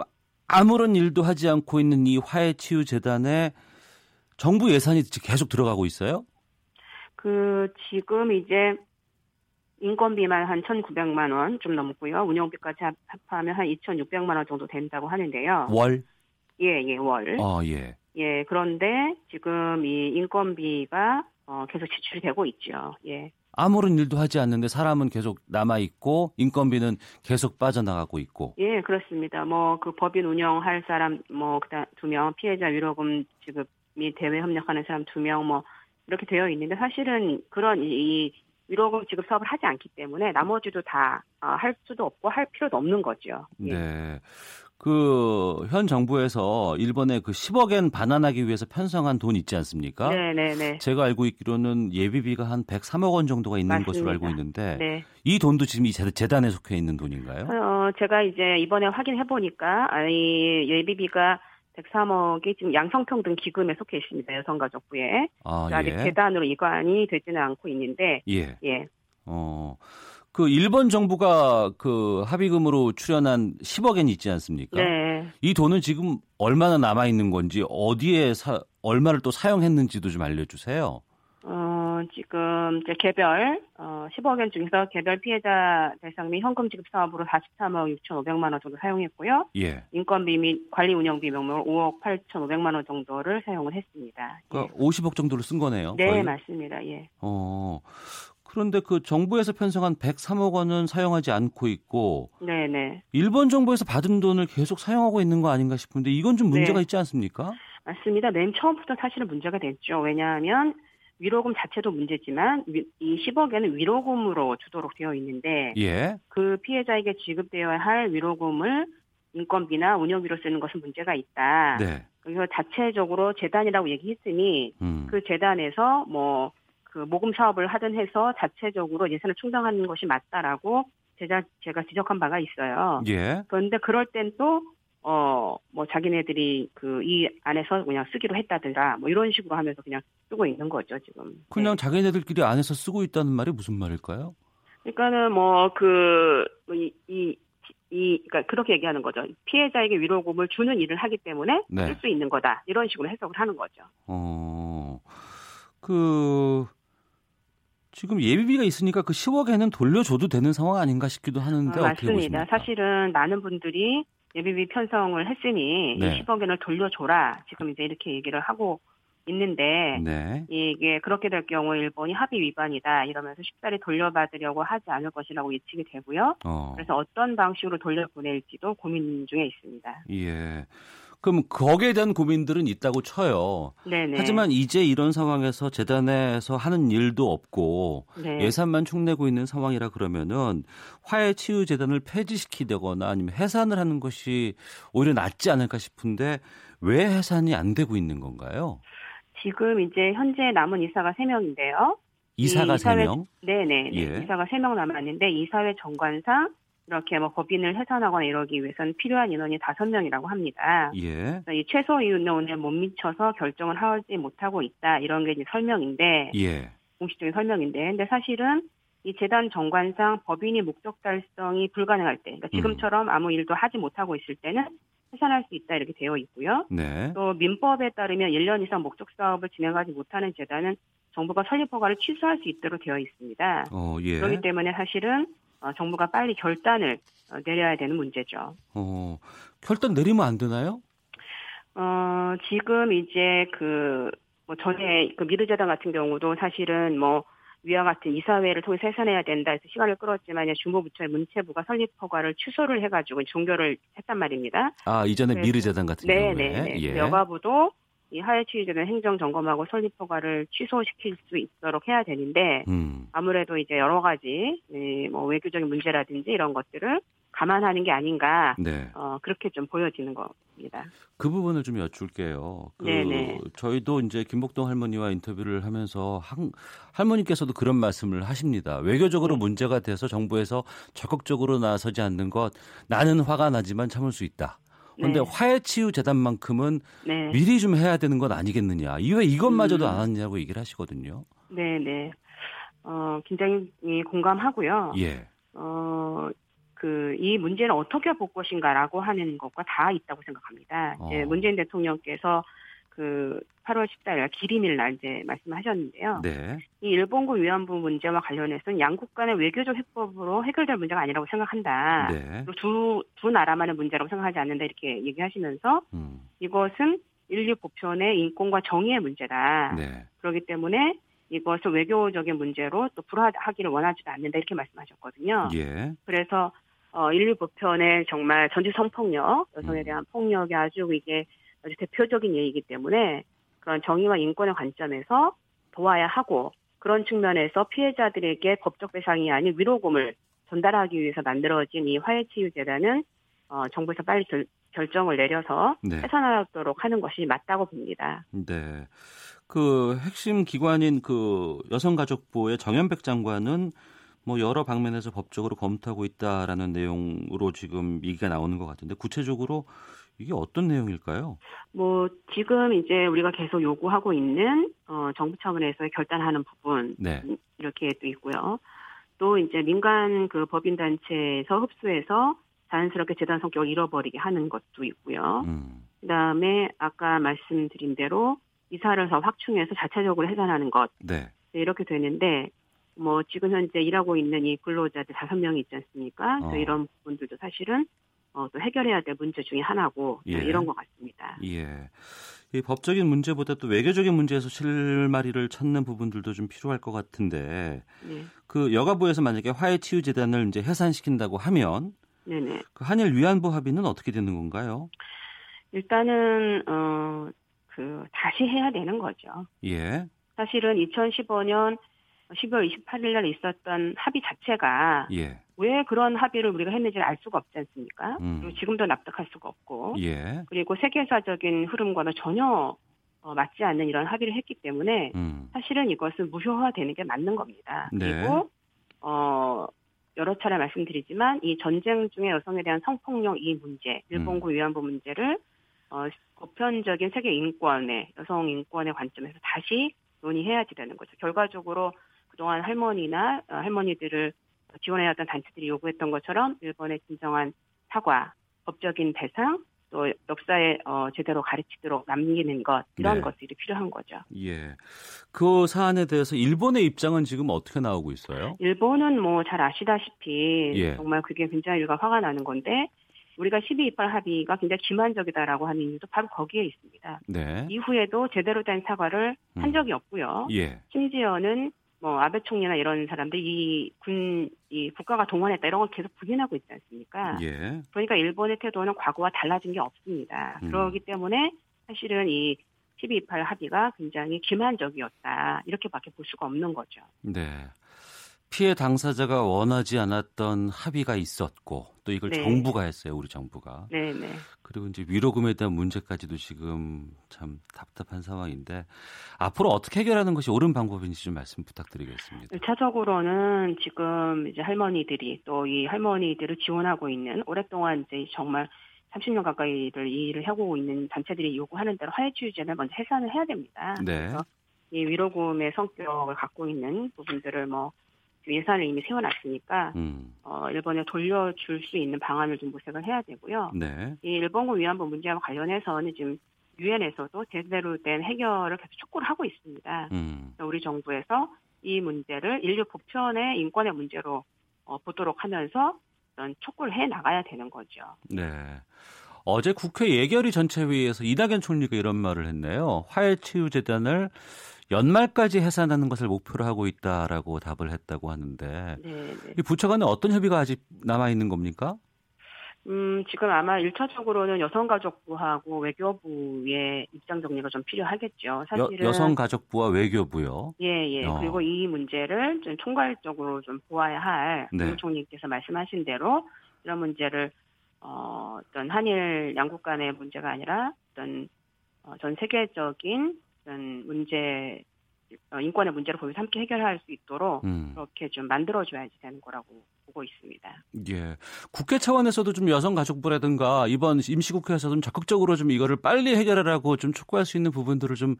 아무런 일도 하지 않고 있는 이 화해치유 재단에 정부 예산이 계속 들어가고 있어요? 그 지금 이제 인건비만 한 1,900만 원 좀 넘고요. 운영비까지 합- 합하면 한 2,600만 원 정도 된다고 하는데요. 월? 예, 예, 월. 아, 예. 예, 그런데 지금 이 인건비가 어, 계속 지출이 되고 있죠. 예. 아무런 일도 하지 않는데 사람은 계속 남아 있고 인건비는 계속 빠져나가고 있고. 예, 그렇습니다. 뭐 그 법인 운영할 사람 뭐 그다음 두 명, 피해자 위로금 지급 및 대외 협력하는 사람 두 명 뭐 이렇게 되어 있는데 사실은 그런 이, 이 위로금 지급 사업을 하지 않기 때문에 나머지도 다 할 수도 없고 할 필요도 없는 거죠. 예. 네. 그 현 정부에서 일본에 그 10억엔 반환하기 위해서 편성한 돈 있지 않습니까? 네, 네, 네. 제가 알고 있기로는 예비비가 한 103억 원 정도가 있는 맞습니다. 것으로 알고 있는데 네. 이 돈도 지금 이 재- 재단에 속해 있는 돈인가요? 어, 제가 이제 이번에 확인해 보니까 이 예비비가 103억이 지금 양성평등 기금에 속해 있습니다. 여성가족부에. 아, 아직 예. 재단으로 이관이 되지는 않고 있는데 예. 예. 어. 그 일본 정부가 그 합의금으로 출연한 10억엔 있지 않습니까? 네. 이 돈은 지금 얼마나 남아 있는 건지 어디에 사, 얼마를 또 사용했는지도 좀 알려주세요. 어, 지금 이제 개별 어, 10억 원 중에서 개별 피해자 대상 및 현금 지급 사업으로 43억 6,500만 원 정도 사용했고요. 예. 인건비 및 관리 운영비 명목으로 5억 8,500만 원 정도를 사용을 했습니다. 그러니까 50억 정도를 쓴 거네요. 네, 거의. 맞습니다. 예. 어. 그런데 그 정부에서 편성한 103억 원은 사용하지 않고 있고 네, 네. 일본 정부에서 받은 돈을 계속 사용하고 있는 거 아닌가 싶은데 이건 좀 문제가 네. 있지 않습니까? 맞습니다. 맨 처음부터 사실은 문제가 됐죠. 왜냐하면 위로금 자체도 문제지만 위- 이 10억에는 위로금으로 주도록 되어 있는데 예. 그 피해자에게 지급되어야 할 위로금을 인건비나 운영비로 쓰는 것은 문제가 있다. 네. 그래서 자체적으로 재단이라고 얘기했으니 음. 그 재단에서 뭐 그 모금 사업을 하든 해서 자체적으로 예산을 충당하는 것이 맞다라고 제가 제가 지적한 바가 있어요. 예. 그런데 그럴 땐 또 어 뭐 자기네들이 그 이 안에서 그냥 쓰기로 했다더라 뭐 이런 식으로 하면서 그냥 쓰고 있는 거죠 지금. 그냥 자기네들끼리 안에서 쓰고 있다는 말이 무슨 말일까요? 그러니까는 뭐 그, 뭐이 이, 이 이 그러니까 그렇게 얘기하는 거죠. 피해자에게 위로금을 주는 일을 하기 때문에 네. 쓸수 있는 거다. 이런 식으로 해석을 하는 거죠. 어. 그 지금 예비비가 있으니까 그 10억에는 돌려줘도 되는 상황 아닌가 싶기도 하는데 어, 어떻게 맞습니다. 사실은 많은 분들이 예비비 편성을 했으니 네. 10억엔을 돌려줘라. 지금 이제 이렇게 얘기를 하고 있는데 네. 이게 그렇게 될 경우 일본이 합의 위반이다 이러면서 쉽사리 돌려받으려고 하지 않을 것이라고 예측이 되고요. 어. 그래서 어떤 방식으로 돌려보낼지도 고민 중에 있습니다. 예. 그럼 거기에 대한 고민들은 있다고 쳐요. 네네. 하지만 이제 이런 상황에서 재단에서 하는 일도 없고 네. 예산만 축내고 있는 상황이라 그러면은 화해 치유 재단을 폐지시키거나 아니면 해산을 하는 것이 오히려 낫지 않을까 싶은데 왜 해산이 안 되고 있는 건가요? 지금 이제 현재 남은 이사가 3명인데요. 이사가 이사회, 3명? 네네. 예. 이사가 3명 남았는데 이사회 정관상 이렇게 뭐 법인을 해산하거나 이러기 위해서는 필요한 인원이 5명이라고 합니다. 예. 이 최소 인원에 못 미쳐서 결정을 하지 못하고 있다. 이런 게 이제 설명인데. 예. 공식적인 설명인데. 근데 사실은 이 재단 정관상 법인이 목적 달성이 불가능할 때, 그러니까 지금처럼 아무 일도 하지 못하고 있을 때는 해산할 수 있다 이렇게 되어 있고요. 네. 또 민법에 따르면 1년 이상 목적 사업을 진행하지 못하는 재단은 정부가 설립 허가를 취소할 수 있도록 되어 있습니다. 어, 예. 그렇기 때문에 사실은 어, 정부가 빨리 결단을 어, 내려야 되는 문제죠. 어, 결단 내리면 안 되나요? 어, 지금 이제 그, 뭐 전에 그 미르재단 같은 경우도 사실은 뭐 위와 같은 이사회를 통해서 해산해야 된다 해서 시간을 끌었지만 중부부처의 문체부가 설립 허가를 취소를 해가지고 종결을 했단 말입니다. 아 이전에 미르재단 같은 네, 경우에 네, 예. 여가부도 이 하해치유재단 행정 점검하고 설립 허가를 취소시킬 수 있도록 해야 되는데 음. 아무래도 이제 여러 가지 뭐 외교적인 문제라든지 이런 것들을 감안하는 게 아닌가 네. 어, 그렇게 좀 보여지는 겁니다. 그 부분을 좀 여쭐게요. 그 네네. 저희도 이제 김복동 할머니와 인터뷰를 하면서 한, 할머니께서도 그런 말씀을 하십니다. 외교적으로 네. 문제가 돼서 정부에서 적극적으로 나서지 않는 것 나는 화가 나지만 참을 수 있다. 그런데 네. 화해치유 재단만큼은 네. 미리 좀 해야 되는 건 아니겠느냐. 이왜 이것마저도 음. 안 하느냐고 얘기를 하시거든요. 네, 네. 어, 굉장히 공감하고요. 예. 어, 그, 이 문제는 어떻게 볼 것인가라고 하는 것과 다 있다고 생각합니다. 어. 이제 문재인 대통령께서 그 8월 14일 기림일 날 이제 말씀하셨는데요. 네. 이 일본군 위안부 문제와 관련해서는 양국 간의 외교적 해법으로 해결될 문제가 아니라고 생각한다. 네. 두, 두 나라만의 문제라고 생각하지 않는다 이렇게 얘기하시면서 음. 이것은 인류 보편의 인권과 정의의 문제다. 네. 그렇기 때문에 이것을 외교적인 문제로 또 불화하기를 원하지도 않는다 이렇게 말씀하셨거든요. 예. 그래서 어, 인류 보편의 정말 전지 성폭력, 여성에 음. 대한 폭력이 아주 이게 아주 대표적인 예이기 때문에 그런 정의와 인권의 관점에서 보아야 하고 그런 측면에서 피해자들에게 법적 배상이 아닌 위로금을 전달하기 위해서 만들어진 이 화해치유재단은 어, 정부에서 빨리 결, 결정을 내려서 네. 해산하도록 하는 것이 맞다고 봅니다. 네. 그 핵심 기관인 그 여성가족부의 정현백 장관은 뭐 여러 방면에서 법적으로 검토하고 있다라는 내용으로 지금 얘기가 나오는 것 같은데 구체적으로 이게 어떤 내용일까요? 뭐 지금 이제 우리가 계속 요구하고 있는 어, 정부 차원에서 결단하는 부분 네. 이렇게 또 있고요. 또 이제 민간 그 법인 단체에서 흡수해서 자연스럽게 재단 성격을 잃어버리게 하는 것도 있고요. 음. 그다음에 아까 말씀드린 대로 이사를 서 확충해서 자체적으로 해산하는 것 네. 이렇게 되는데 뭐 지금 현재 일하고 있는 이 근로자들 다섯 명이 있지 않습니까? 어. 이런 부분들도 사실은 어, 또 해결해야 될 문제 중에 하나고 예. 이런 것 같습니다. 예. 이 법적인 문제보다 또 외교적인 문제에서 실마리를 찾는 부분들도 좀 필요할 것 같은데 네. 그 여가부에서 만약에 화해치유재단을 이제 해산시킨다고 하면 네네. 그 한일 위안부 합의는 어떻게 되는 건가요? 일단은 어 그 다시 해야 되는 거죠. 예. 사실은 2015년 12월 28일 날 있었던 합의 자체가 예. 왜 그런 합의를 우리가 했는지를 알 수가 없지 않습니까? 음. 그리고 지금도 납득할 수가 없고 예. 그리고 세계사적인 흐름과는 전혀 어, 맞지 않는 이런 합의를 했기 때문에 음. 사실은 이것은 무효화되는 게 맞는 겁니다. 네. 그리고 어 여러 차례 말씀드리지만 이 전쟁 중에 여성에 대한 성폭력 이 문제, 일본군 음. 위안부 문제를 어, 보편적인 세계 인권의 여성 인권의 관점에서 다시 논의해야 되는 거죠. 결과적으로 그동안 할머니나 어, 할머니들을 지원해야 했던 단체들이 요구했던 것처럼 일본의 진정한 사과, 법적인 배상, 또 역사에 어, 제대로 가르치도록 남기는 것 이런 네. 것들이 필요한 거죠. 예. 그 사안에 대해서 일본의 입장은 지금 어떻게 나오고 있어요? 일본은 뭐 잘 아시다시피 예. 정말 그게 굉장히 우리가 화가 나는 건데 우리가 12.28 합의가 굉장히 기만적이다라고 하는 이유도 바로 거기에 있습니다. 네. 이후에도 제대로 된 사과를 음. 한 적이 없고요. 예. 심지어는 뭐 아베 총리나 이런 사람들 이 군 이 국가가 동원했다 이런 걸 계속 부인하고 있지 않습니까? 예. 그러니까 일본의 태도는 과거와 달라진 게 없습니다. 음. 그렇기 때문에 사실은 이 12.28 합의가 굉장히 기만적이었다 이렇게밖에 볼 수가 없는 거죠. 네. 피해 당사자가 원하지 않았던 합의가 있었고 또 이걸 네. 정부가 했어요, 우리 정부가. 네, 네. 그리고 이제 위로금에 대한 문제까지도 지금 참 답답한 상황인데 앞으로 어떻게 해결하는 것이 옳은 방법인지 좀 말씀 부탁드리겠습니다. 1차적으로는 지금 이제 할머니들이 또 이 할머니들을 지원하고 있는 오랫동안 이제 정말 30년 가까이를 이 일을 하고 있는 단체들이 요구하는 대로 화해치유제를 먼저 해산을 해야 됩니다. 네. 그래서 이 위로금의 성격을 갖고 있는 부분들을 뭐 예산을 이미 세워놨으니까 음. 어, 일본에 돌려줄 수 있는 방안을 좀 모색을 해야 되고요. 네. 이 일본군 위안부 문제와 관련해서는 지금 유엔에서도 제대로 된 해결을 계속 촉구를 하고 있습니다. 음. 우리 정부에서 이 문제를 인류 보편의 인권의 문제로 어, 보도록 하면서 어떤 촉구를 해 나가야 되는 거죠. 네. 어제 국회 예결위 전체회의에서 이낙연 총리가 이런 말을 했네요. 화해치유재단을 연말까지 해산하는 것을 목표로 하고 있다라고 답을 했다고 하는데 네, 네. 이 부처 간에 어떤 협의가 아직 남아 있는 겁니까? 음, 지금 아마 1차적으로는 여성가족부하고 외교부의 입장 정리가 좀 필요하겠죠. 사실은 여, 성가족부와 외교부요. 예, 예. 어. 그리고 이 문제를 좀 총괄적으로 좀 보아야 할 네. 총리께서 말씀하신 대로 이런 문제를 어, 어떤 한일 양국 간의 문제가 아니라 어떤 어, 전 세계적인 어떤 문제 어, 인권의 문제를 보면서 함께 해결할 수 있도록 음. 그렇게 좀 만들어줘야지 되는 거라고 보고 있습니다. 예. 국회 차원에서도 좀 여성가족부라든가 이번 임시국회에서 좀 적극적으로 좀 이거를 빨리 해결하라고 좀 촉구할 수 있는 부분들을 좀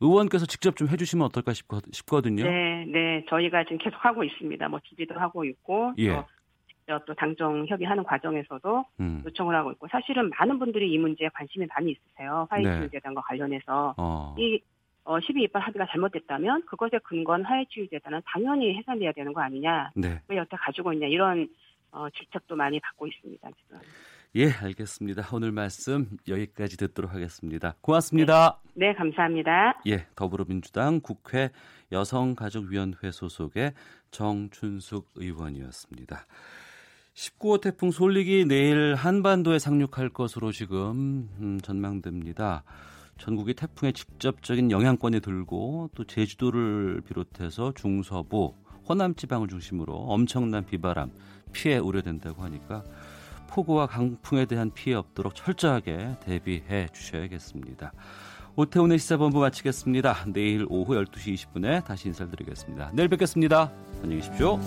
의원께서 직접 좀 해주시면 어떨까 싶거, 든요 네, 네. 저희가 지금 계속 하고 있습니다. 뭐 준비도 하고 있고. 예. 직접 또 당정 협의하는 과정에서도 음. 요청을 하고 있고 사실은 많은 분들이 이 문제에 관심이 많이 있으세요. 화해치유재단과 네. 관련해서 어. 이 어, 12.28 합의가 잘못됐다면 그것에 근거한 화해치유 재단은 당연히 해산돼야 되는 거 아니냐. 네. 왜 여태 가지고 있냐 이런 어, 질책도 많이 받고 있습니다. 지금. 예, 알겠습니다. 오늘 말씀 여기까지 듣도록 하겠습니다. 고맙습니다. 네, 네 감사합니다. 예, 더불어민주당 국회 여성가족위원회 소속의 정춘숙 의원이었습니다. 19호 태풍 솔릭이 내일 한반도에 상륙할 것으로 지금 음, 전망됩니다. 전국이 태풍의 직접적인 영향권이 들고 또 제주도를 비롯해서 중서부, 호남 지방을 중심으로 엄청난 비바람, 피해 우려된다고 하니까 폭우와 강풍에 대한 피해 없도록 철저하게 대비해 주셔야겠습니다. 오태훈의 시사본부 마치겠습니다. 내일 오후 12시 20분에 다시 인사드리겠습니다. 내일 뵙겠습니다. 안녕히 계십시오.